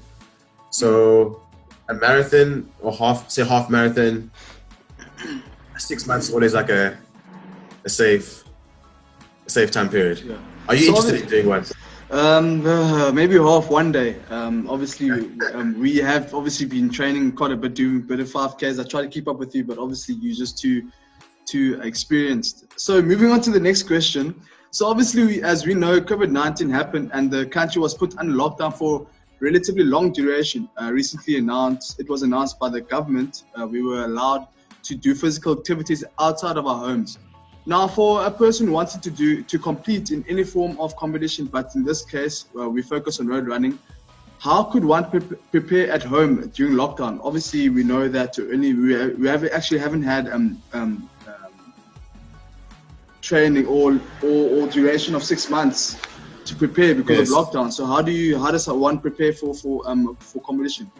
So, a marathon or half, say half marathon, six months is always like a a safe, a safe time period. Are you So interested in doing one? Um, uh, maybe half one day. Um, obviously, um, we have obviously been training quite a bit, doing a bit of 5Ks. I try to keep up with you, but obviously you're just too too experienced. So moving on to the next question. So obviously, we, as we know, COVID-19 happened and the country was put under lockdown for relatively long duration. Uh, recently announced, it was announced by the government, uh, we were allowed to do physical activities outside of our homes. Now, for a person who wanted to do to compete in any form of competition, but in this case, uh, we focus on road running. How could one pre- prepare at home during lockdown? Obviously, we know that only we, have, we have actually haven't had um, um, um, training or, or or duration of six months to prepare because Yes. of lockdown. So how do you how does one prepare for for um for competition?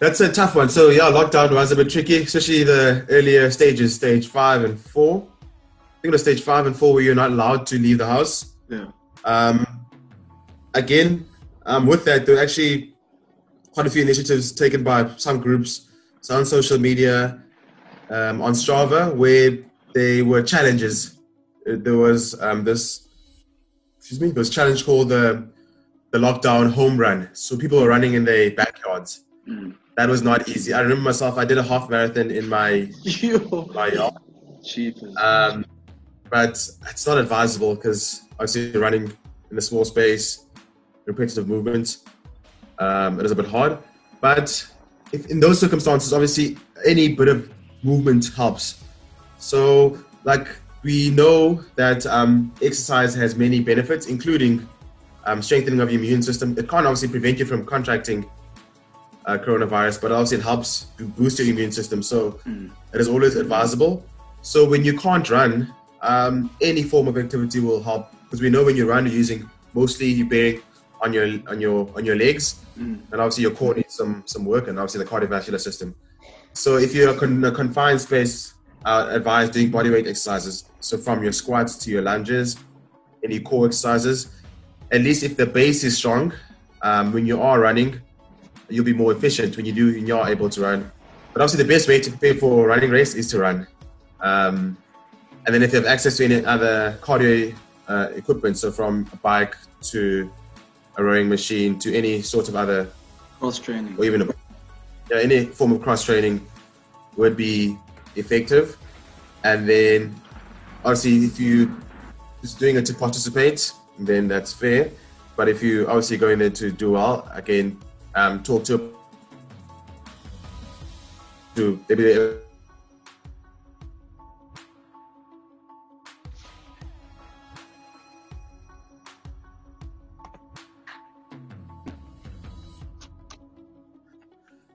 That's a tough one. So yeah, lockdown was a bit tricky, especially the earlier stages, stage five and four. I think it was stage five and four where you're not allowed to leave the house. Yeah. Um, again, um, with that, there were actually quite a few initiatives taken by some groups, some on social media, um, on Strava, where they were challenges. Uh, There was um, this, excuse me, there was a challenge called the the lockdown home run. So people were running in their backyards. That was not easy. I remember myself. I did a half marathon in my my yard. Cheap. Um, but it's not advisable because obviously running in a small space, repetitive movements, um, it is a bit hard. But if in those circumstances, obviously any bit of movement helps. So, like we know that um, exercise has many benefits, including um, strengthening of your immune system. It can't obviously prevent you from contracting uh, coronavirus, but obviously it helps to boost your immune system. So it is always advisable. So when you can't run, um, any form of activity will help because we know when you run, you're using mostly you're bearing on your on your on your legs, and obviously your core needs some some work, and obviously the cardiovascular system. So if you're in a confined space, uh, advise doing bodyweight exercises. So from your squats to your lunges, any core exercises. At least if the base is strong, um, when you are running, you'll be more efficient when you do when you're able to run. But obviously, the best way to prepare for a running race is to run. Um, and then if you have access to any other cardio uh, equipment, so from a bike to a rowing machine to any sort of other cross training or even a, yeah, any form of cross training would be effective. And then obviously, if you just doing it to participate, then that's fair. But if you obviously going there to do well, again, um, talk to to maybe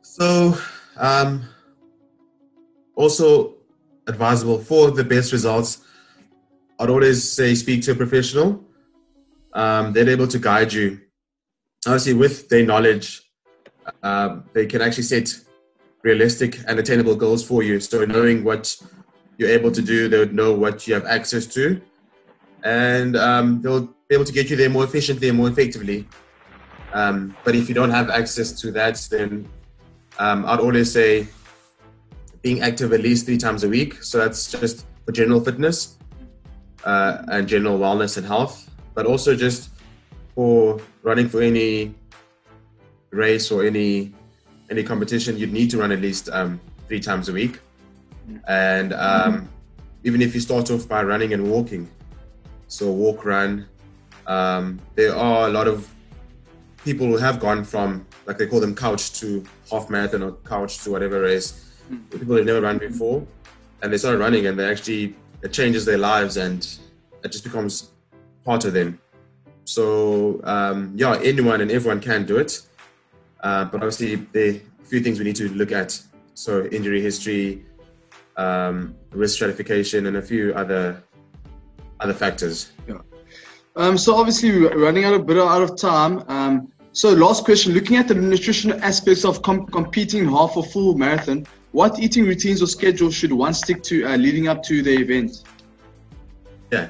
So, um, also advisable for the best results, I'd always say speak to a professional. Um, they're able to guide you. Obviously, with their knowledge, um, they can actually set realistic and attainable goals for you. So, knowing what you're able to do, they would know what you have access to, and um, they'll be able to get you there more efficiently and more effectively. Um, but if you don't have access to that, then um, I'd always say being active at least three times a week. So that's just for general fitness uh, and general wellness and health, but also just for running for any race or any any competition, you'd need to run at least um, three times a week. And um, even if you start off by running and walking, so walk, run, um, there are a lot of people who have gone from like they call them couch to half marathon or couch to whatever race. People who've never run before, and they start running, and they actually it changes their lives, and it just becomes part of them. So um, yeah, anyone and everyone can do it, uh, but obviously there are a few things we need to look at. So injury history, um, risk stratification, and a few other other factors. Yeah. Um, so obviously we're running out a bit out of time. Um, so last question, looking at the nutritional aspects of com- competing half or full marathon, what eating routines or schedules should one stick to uh, leading up to the event? Yeah.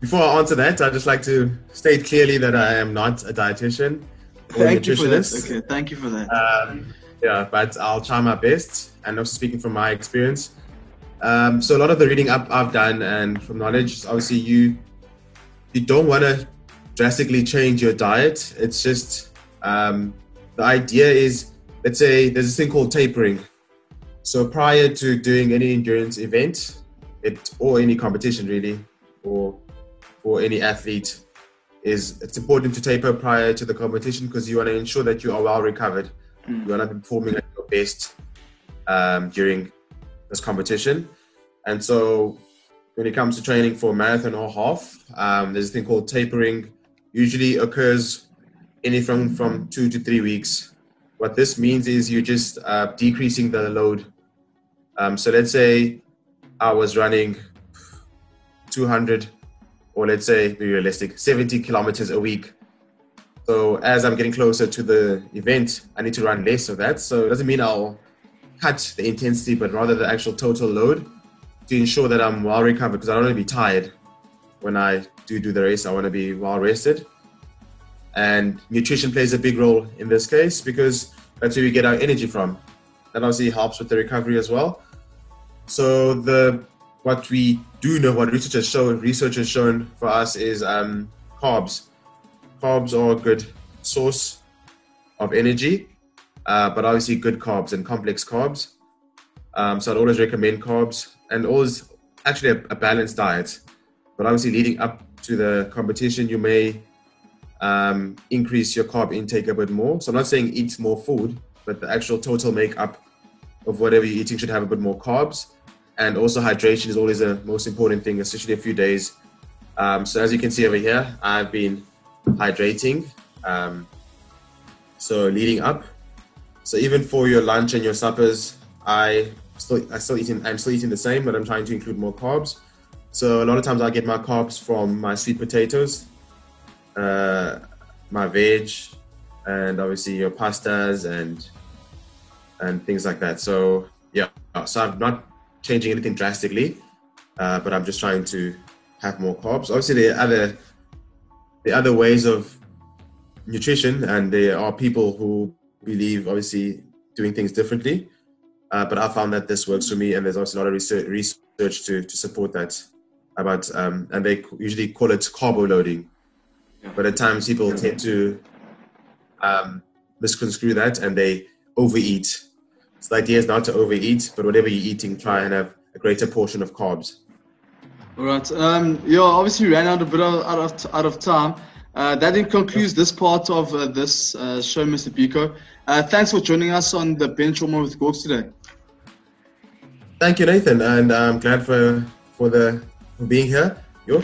Before I answer that, I'd just like to state clearly that I am not a dietitian Thank you for this. Okay, thank you for that. Um, yeah, but I'll try my best, and also speaking from my experience. Um, so a lot of the reading up I've done and from knowledge, obviously you you don't want to drastically change your diet. It's just um, the idea is, let's say there's this thing called tapering. So prior to doing any endurance event, it or any competition really, or for any athlete, is it's important to taper prior to the competition because you want to ensure that you are well recovered. You want to be performing at your best um, during this competition. And so when it comes to training for a marathon or half, um, there's a thing called tapering. Usually occurs anything from two to three weeks. What this means is you're just uh, decreasing the load. Um, so let's say I was running 200, or let's say be realistic, 70 kilometers a week. So as I'm getting closer to the event, I need to run less of that. So it doesn't mean I'll cut the intensity, but rather the actual total load to ensure that I'm well recovered because I don't want to be tired when I do do the race. I want to be well rested. And nutrition plays a big role in this case because that's where we get our energy from. That obviously helps with the recovery as well. So the what we do know, what research has shown, research has shown for us is um, carbs. Carbs are a good source of energy, uh, but obviously good carbs and complex carbs. Um, so I'd always recommend carbs and always actually a, a balanced diet. But obviously, leading up to the competition, you may um, increase your carb intake a bit more. So I'm not saying eat more food, but the actual total makeup of whatever you're eating should have a bit more carbs. And also hydration is always the most important thing, especially a few days. Um, so as you can see over here, I've been hydrating. Um, so leading up. So even for your lunch and your suppers, I still I still eating I'm still eating the same, but I'm trying to include more carbs. So a lot of times I get my carbs from my sweet potatoes, uh, my veg, and obviously your pastas and and things like that. So yeah, so I've not changing anything drastically, uh, but I'm just trying to have more carbs. Obviously, there are other the other ways of nutrition, and there are people who believe obviously doing things differently. Uh, but I found that this works for me, and there's also a lot of research, research to, to support that. About um, and they usually call it carbo loading, but at times people tend to um, misconstrue that and they overeat. So the idea is not to overeat, but whatever you're eating, try and have a greater portion of carbs. All right. Um, yeah, obviously we ran out a bit of, out of out of time. Uh, that then concludes this part of uh, this uh, show, Mr. Pico. Uh, thanks for joining us on the bench warmer with Gogs today. Thank you, Nathan, and I'm glad for for the for being here. You're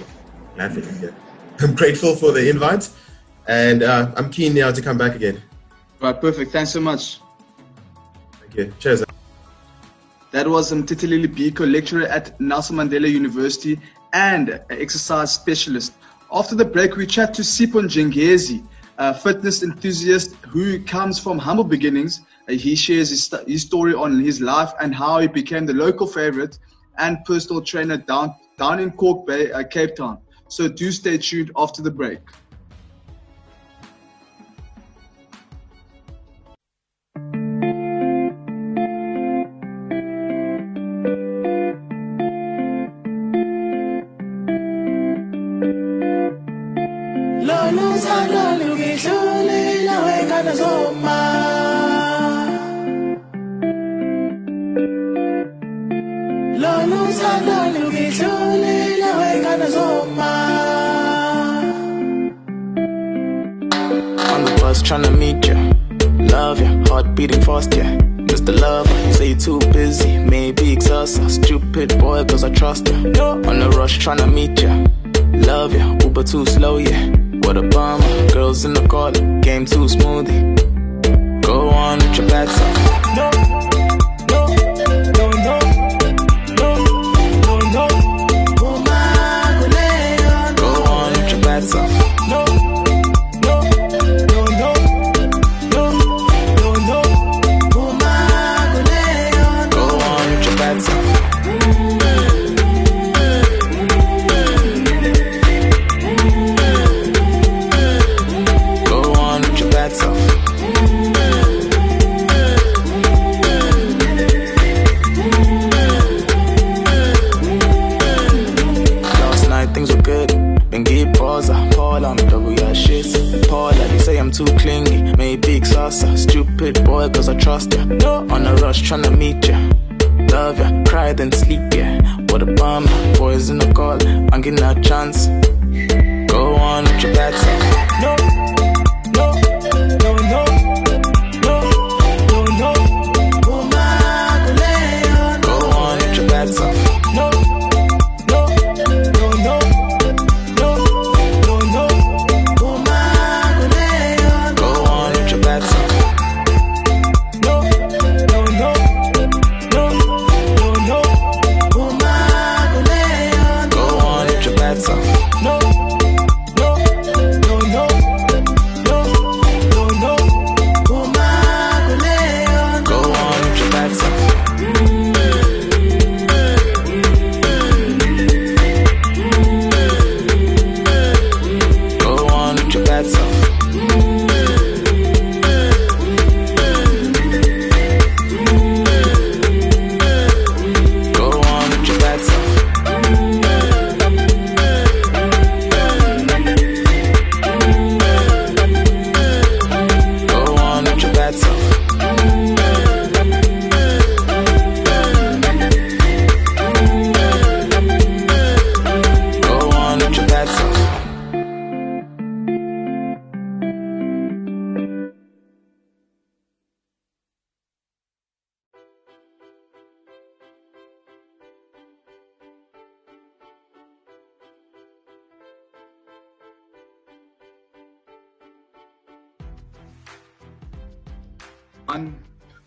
glad for being here. I'm grateful for the invite, and uh, I'm keen now to come back again. Right, perfect. Thanks so much. You. Cheers. That was Mthitilili Biko, lecturer at Nelson Mandela University and an exercise specialist. After the break, we chat to Sipo Njengezi, a fitness enthusiast who comes from humble beginnings. Uh, he shares his, his story on his life and how he became the local favorite and personal trainer down, down in Cork Bay, uh, Cape Town. So do stay tuned after the break. On the bus trying to meet you. Love you, heart beating fast, yeah. Just the love, you say you're too busy. Maybe exhausted, stupid boy, cause I trust you. On the rush trying to meet you. Love you, Uber too slow, yeah. What a bummer. Girls in the car, game too smooth. Go on with your bad. No, no, trust ya. No, on a rush tryna meet ya. Love ya, cry then sleep ya. What a bum, boys in the call, I'm getting a chance. Go on with your bad self. No,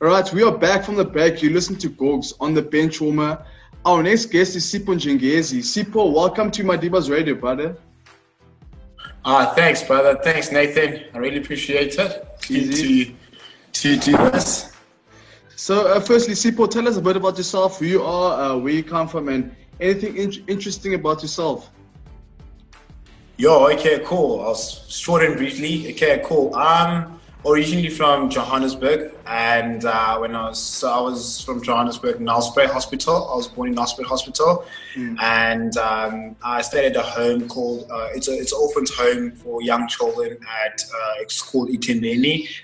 right, we are back from the break. You listen to Gogs on the bench warmer. Our next guest is Sipo Njengezi. Sipo, welcome to Madiba's Radio, brother. Ah, thanks, brother. Thanks, Nathan. I really appreciate it. Easy. To, to do this. So, uh, firstly, Sipo, tell us a bit about yourself, who you are, uh, where you come from, and anything in- interesting about yourself. Yo, okay, cool. I'll short and briefly. Okay, cool. I'm originally from Johannesburg, and uh, when I was so I was from Johannesburg, Nelspruit Hospital. I was born in Nelspruit Hospital, and um, I stayed at a home called uh, it's a it's an orphan's home for young children at uh, it's called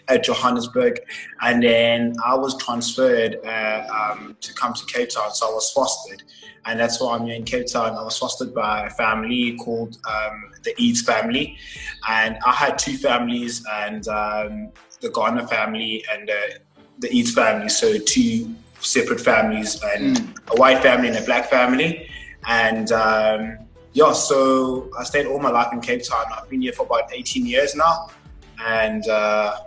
at Johannesburg, and then I was transferred uh, um, to come to Cape Town, so I was fostered and that's why I'm here in Cape Town. I was fostered by a family called um, the Eads family, and I had two families, and um, the Garner family and uh, the Eads family, so two separate families, and a white family and a black family, and um, yeah, so I stayed all my life in Cape Town. I've been here for about 18 years now, and uh,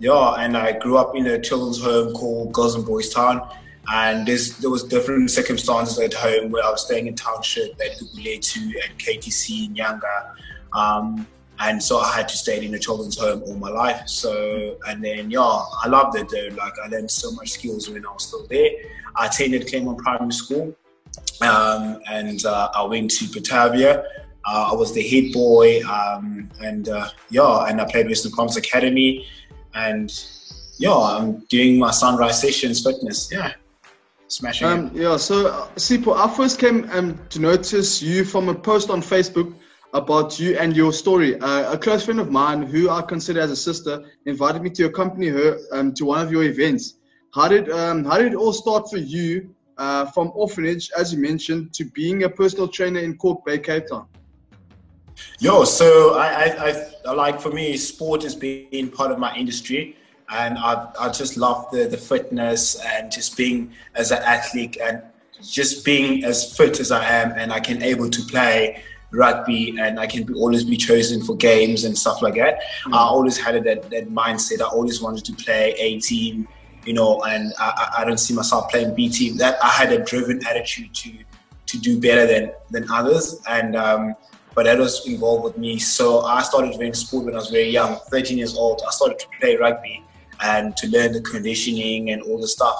yeah, and I grew up in a children's home called Girls and Boys Town. And there was different circumstances at home where I was staying in township at Guguletu and KTC Nyanga. Um, and so I had to stay in a children's home all my life. So, and then, yeah, I loved it though. Like, I learned so much skills when I was still there. I attended Claymont Primary School um, and uh, I went to Batavia. Uh, I was the head boy, um, and uh, yeah, and I played Western Province Academy, and yeah, I'm doing my sunrise sessions fitness. Yeah, smashing it. Um, yeah, so uh, Sipo, I first came um, to notice you from a post on Facebook about you and your story. Uh, a close friend of mine, who I consider as a sister, invited me to accompany her um, to one of your events. How did um, how did it all start for you uh, from orphanage, as you mentioned, to being a personal trainer in Cork Bay, Cape Town? Yo, so I, I, I, I like for me, sport has been part of my industry, and I, I just love the, the fitness and just being as an athlete and just being as fit as I am, and I can able to play rugby and I can be, always be chosen for games and stuff like that. I always had that, that mindset. I always wanted to play A team, you know, and I, I I don't see myself playing B team. That I had a driven attitude to to do better than than others, and um, but that was involved with me. So I started doing sport when I was very young, 13 years old. I started to play rugby and to learn the conditioning and all the stuff.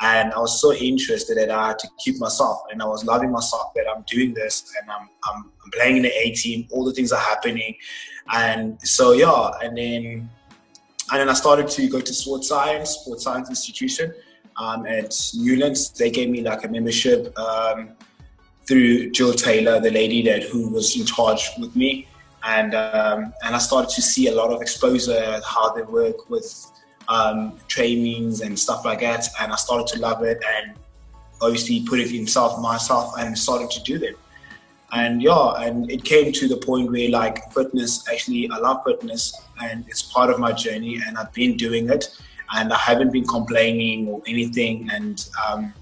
And I was so interested that I had to keep myself, and I was loving myself that I'm doing this and I'm, I'm, I'm playing in the A team. All the things are happening, and so yeah. And then and then I started to go to sports science, sports science institution um, at Newlands. They gave me like a membership um, through Jill Taylor, the lady that who was in charge with me, and um, and I started to see a lot of exposure how they work with um, trainings and stuff like that, and I started to love it and obviously put it himself myself and started to do them. And yeah, and it came to the point where like fitness actually I love fitness and it's part of my journey and I've been doing it and I haven't been complaining or anything and um,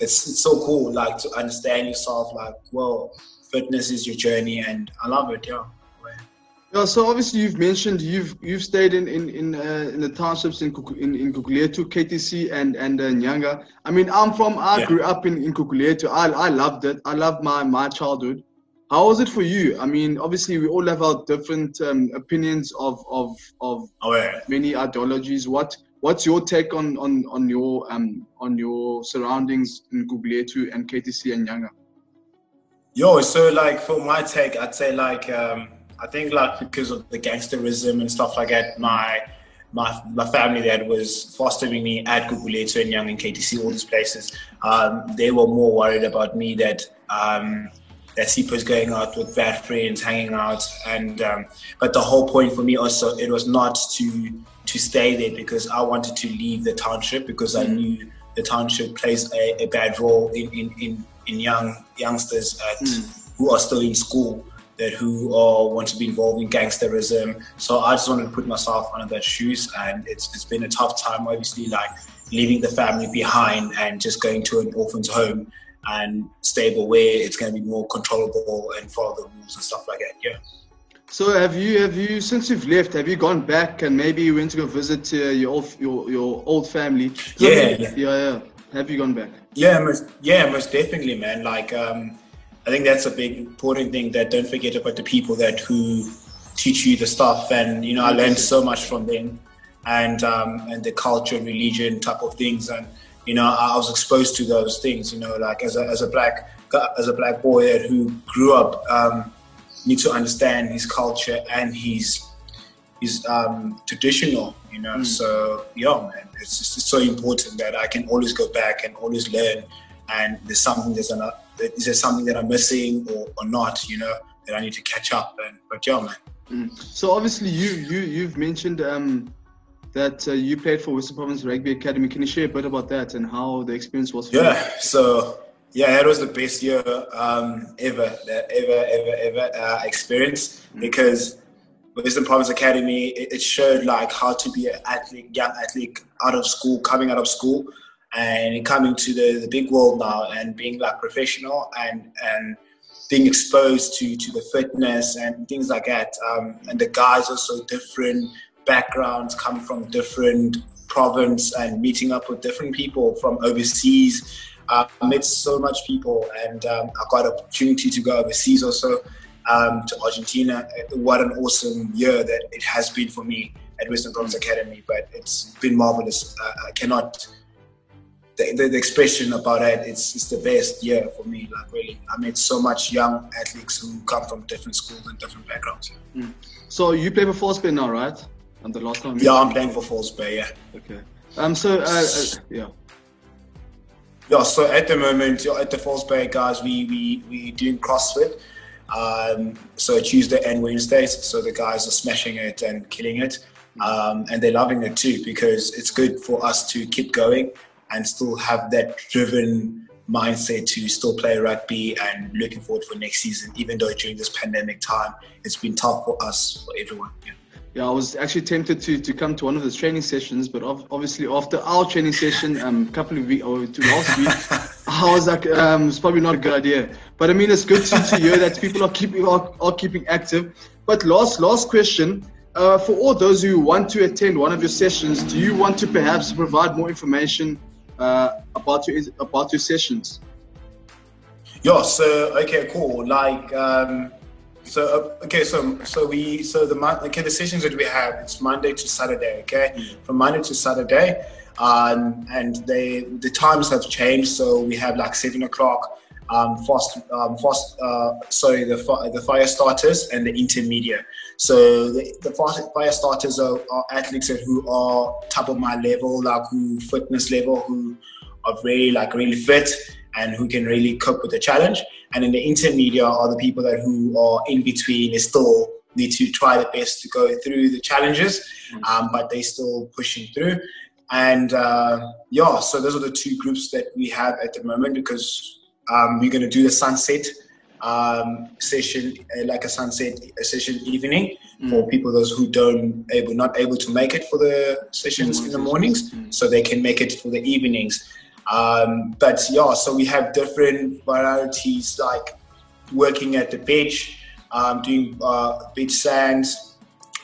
it's it's so cool like to understand yourself like well fitness is your journey and I love it yeah. Yeah, so obviously you've mentioned you've you've stayed in in in, uh, in the townships in Kuku- in, in Guguletu, KTC, and and uh, Nyanga. I mean, I'm from I Yeah. grew up in in Guguletu. I I loved it. I loved my my childhood. How was it for you? I mean, obviously we all have our different um, opinions of of of Oh, yeah. many ideologies. What what's your take on on on your um on your surroundings in Guguletu and KTC and Nyanga? Yo, so like for my take, I'd say like um, I think like because of the gangsterism and stuff like that, my my my family that was fostering me at Guguletu and Young and KTC, all these places, um, they were more worried about me that um, that Sipo's going out with bad friends, hanging out, and um, but the whole point for me also it was not to to stay there because I wanted to leave the township because I knew the township plays a, a bad role in in, in, in young youngsters at, who are still in school that who want to be involved in gangsterism. So I just wanted to put myself under their shoes, and it's it's been a tough time, obviously, like leaving the family behind and just going to an orphan's home and stable where it's going to be more controllable and follow the rules and stuff like that. Yeah. So have you have you since you've left? Have you gone back and maybe you went to go visit uh, your old your your old family? Yeah, yeah, yeah. yeah. Have you gone back? Yeah, most, yeah, most definitely, man. Like, um, I think that's a big important thing that don't forget about the people that who teach you the stuff, and you know, I learned so much from them, and um, and the culture, religion type of things, and you know, I was exposed to those things. You know, like as a as a black as a black boy who grew up, um, need to understand his culture and his his um, traditional. You know, so yeah, man, it's just it's so important that I can always go back and always learn. And there's something there's an, is there something that I'm missing or, or not? You know, that I need to catch up. And but yeah, man. Mm. So obviously you you you've mentioned um, that uh, you played for Western Province Rugby Academy. Can you share a bit about that and how the experience was? For Yeah, so yeah, that was the best year um, ever, that ever, ever, ever uh, experience because Western Province Academy it, it showed like how to be an athlete, young athlete out of school, coming out of school, and coming to the, the big world now and being like professional and and being exposed to to the fitness and things like that. Um, and the guys are so different backgrounds, come from different province and meeting up with different people from overseas. Uh, I met so much people, and um, I got opportunity to go overseas also um, to Argentina. What an awesome year that it has been for me at Western Province Academy. But it's been marvelous. Uh, I cannot. The, the, the expression about it, it's, it's the best year for me. Like really, I met so much young athletes who come from different schools and different backgrounds. Mm. So you play for False Bay now, right? And the last time. Yeah, I'm playing for False Bay. Yeah. Okay. Um. So uh, uh, yeah. Yeah, so at the moment, at the False Bay guys, we we we doing CrossFit. Um, so Tuesday and Wednesdays, so the guys are smashing it and killing it, um, and they're loving it too because it's good for us to keep going and still have that driven mindset to still play rugby and looking forward for next season. Even though during this pandemic time, it's been tough for us, for everyone. Yeah. Yeah, I was actually tempted to, to come to one of those training sessions, but obviously after our training session, um, a couple of weeks or to last week, I was like, um, it's probably not a good idea. But I mean, it's good to, to hear that people are keeping are, are keeping active. But last last question, uh, for all those who want to attend one of your sessions, do you want to perhaps provide more information uh, about your about your sessions? Yeah. So okay, cool. Like, um, so uh, okay, so so we so the okay the sessions that we have it's Monday to Saturday. Okay, from Monday to Saturday, um, and they the times have changed. So we have like seven o'clock. Um, fast, um, fast. Uh, sorry, the fi- the fire starters and the intermediate. So the, the fire starters are, are athletes who are top of my level, like who fitness level, who are really like really fit and who can really cope with the challenge. And in the intermediate are the people that who are in between. They still need to try the best to go through the challenges, um, but they still pushing through. And uh, yeah, so those are the two groups that we have at the moment because um, we're going to do the sunset um, session, uh, like a sunset session evening for people those who don't able not able to make it for the sessions in the mornings, so they can make it for the evenings. Um, but yeah, so we have different varieties like working at the beach, um, doing uh, beach sands,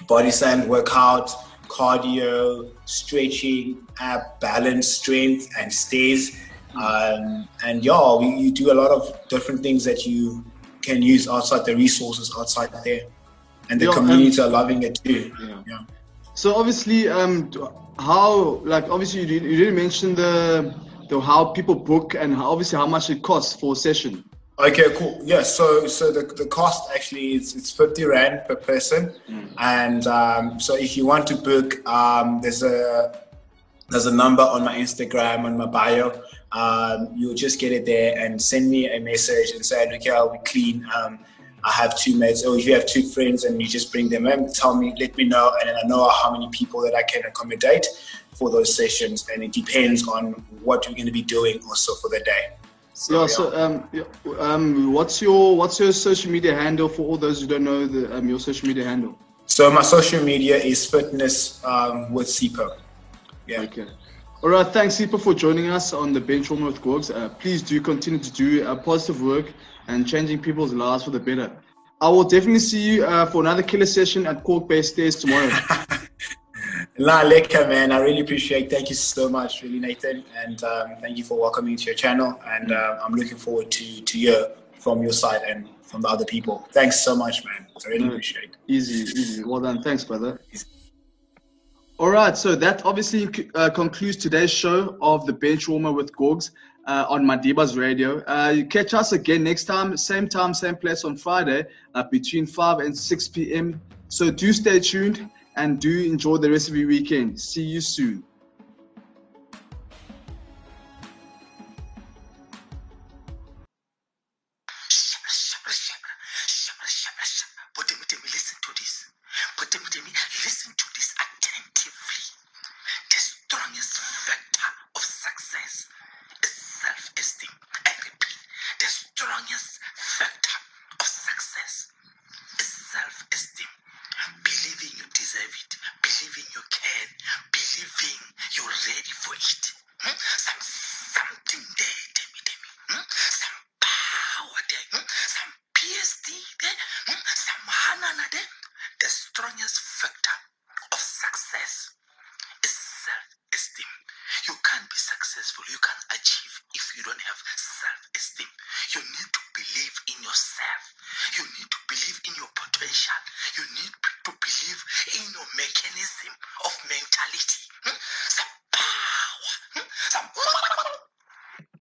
body sand workout, cardio, stretching, ab balance, strength, and stays. Um, and yeah, we, you do a lot of different things that you can use outside the resources outside there, and the Yeah, um, community are loving it too. Yeah. So obviously, um, how like obviously you you didn't mention the the how people book and how, obviously how much it costs for a session. Okay, cool. Yeah, so so the, the cost actually is it's fifty rand per person, and um, so if you want to book, um, there's a there's a number on my Instagram on my bio. Um, you'll just get it there and send me a message and say, okay, I'll be clean. Um, I have two mates, or if you have two friends and you just bring them in, tell me, let me know, and then I know how many people that I can accommodate for those sessions, and it depends on what you're going to be doing also for the day. yeah. So um, yeah, um, what's your what's your social media handle for all those who don't know the um, your social media handle? So my social media is fitness um, with Sipo. Yeah. Okay. All right. Thanks, Sipo, for joining us on the Bench Warmer with Gogs. Uh, please do continue to do uh, positive work and changing people's lives for the better. I will definitely see you uh, for another killer session at Kalk Bay Stairs tomorrow. La Leka, man. I really appreciate Thank you so much, really, Nathan. And um, thank you for welcoming me to your channel. And uh, I'm looking forward to, to hear from your side and from the other people. Thanks so much, man. I really appreciate it. Easy, easy. Well done. Thanks, brother. All right, so that obviously uh, concludes today's show of the Bench Warmer with Gogs uh, on Madiba's radio. Uh, you catch us again next time, same time, same place on Friday uh, between 5 and 6 p.m. So do stay tuned and do enjoy the rest of your weekend. See you soon.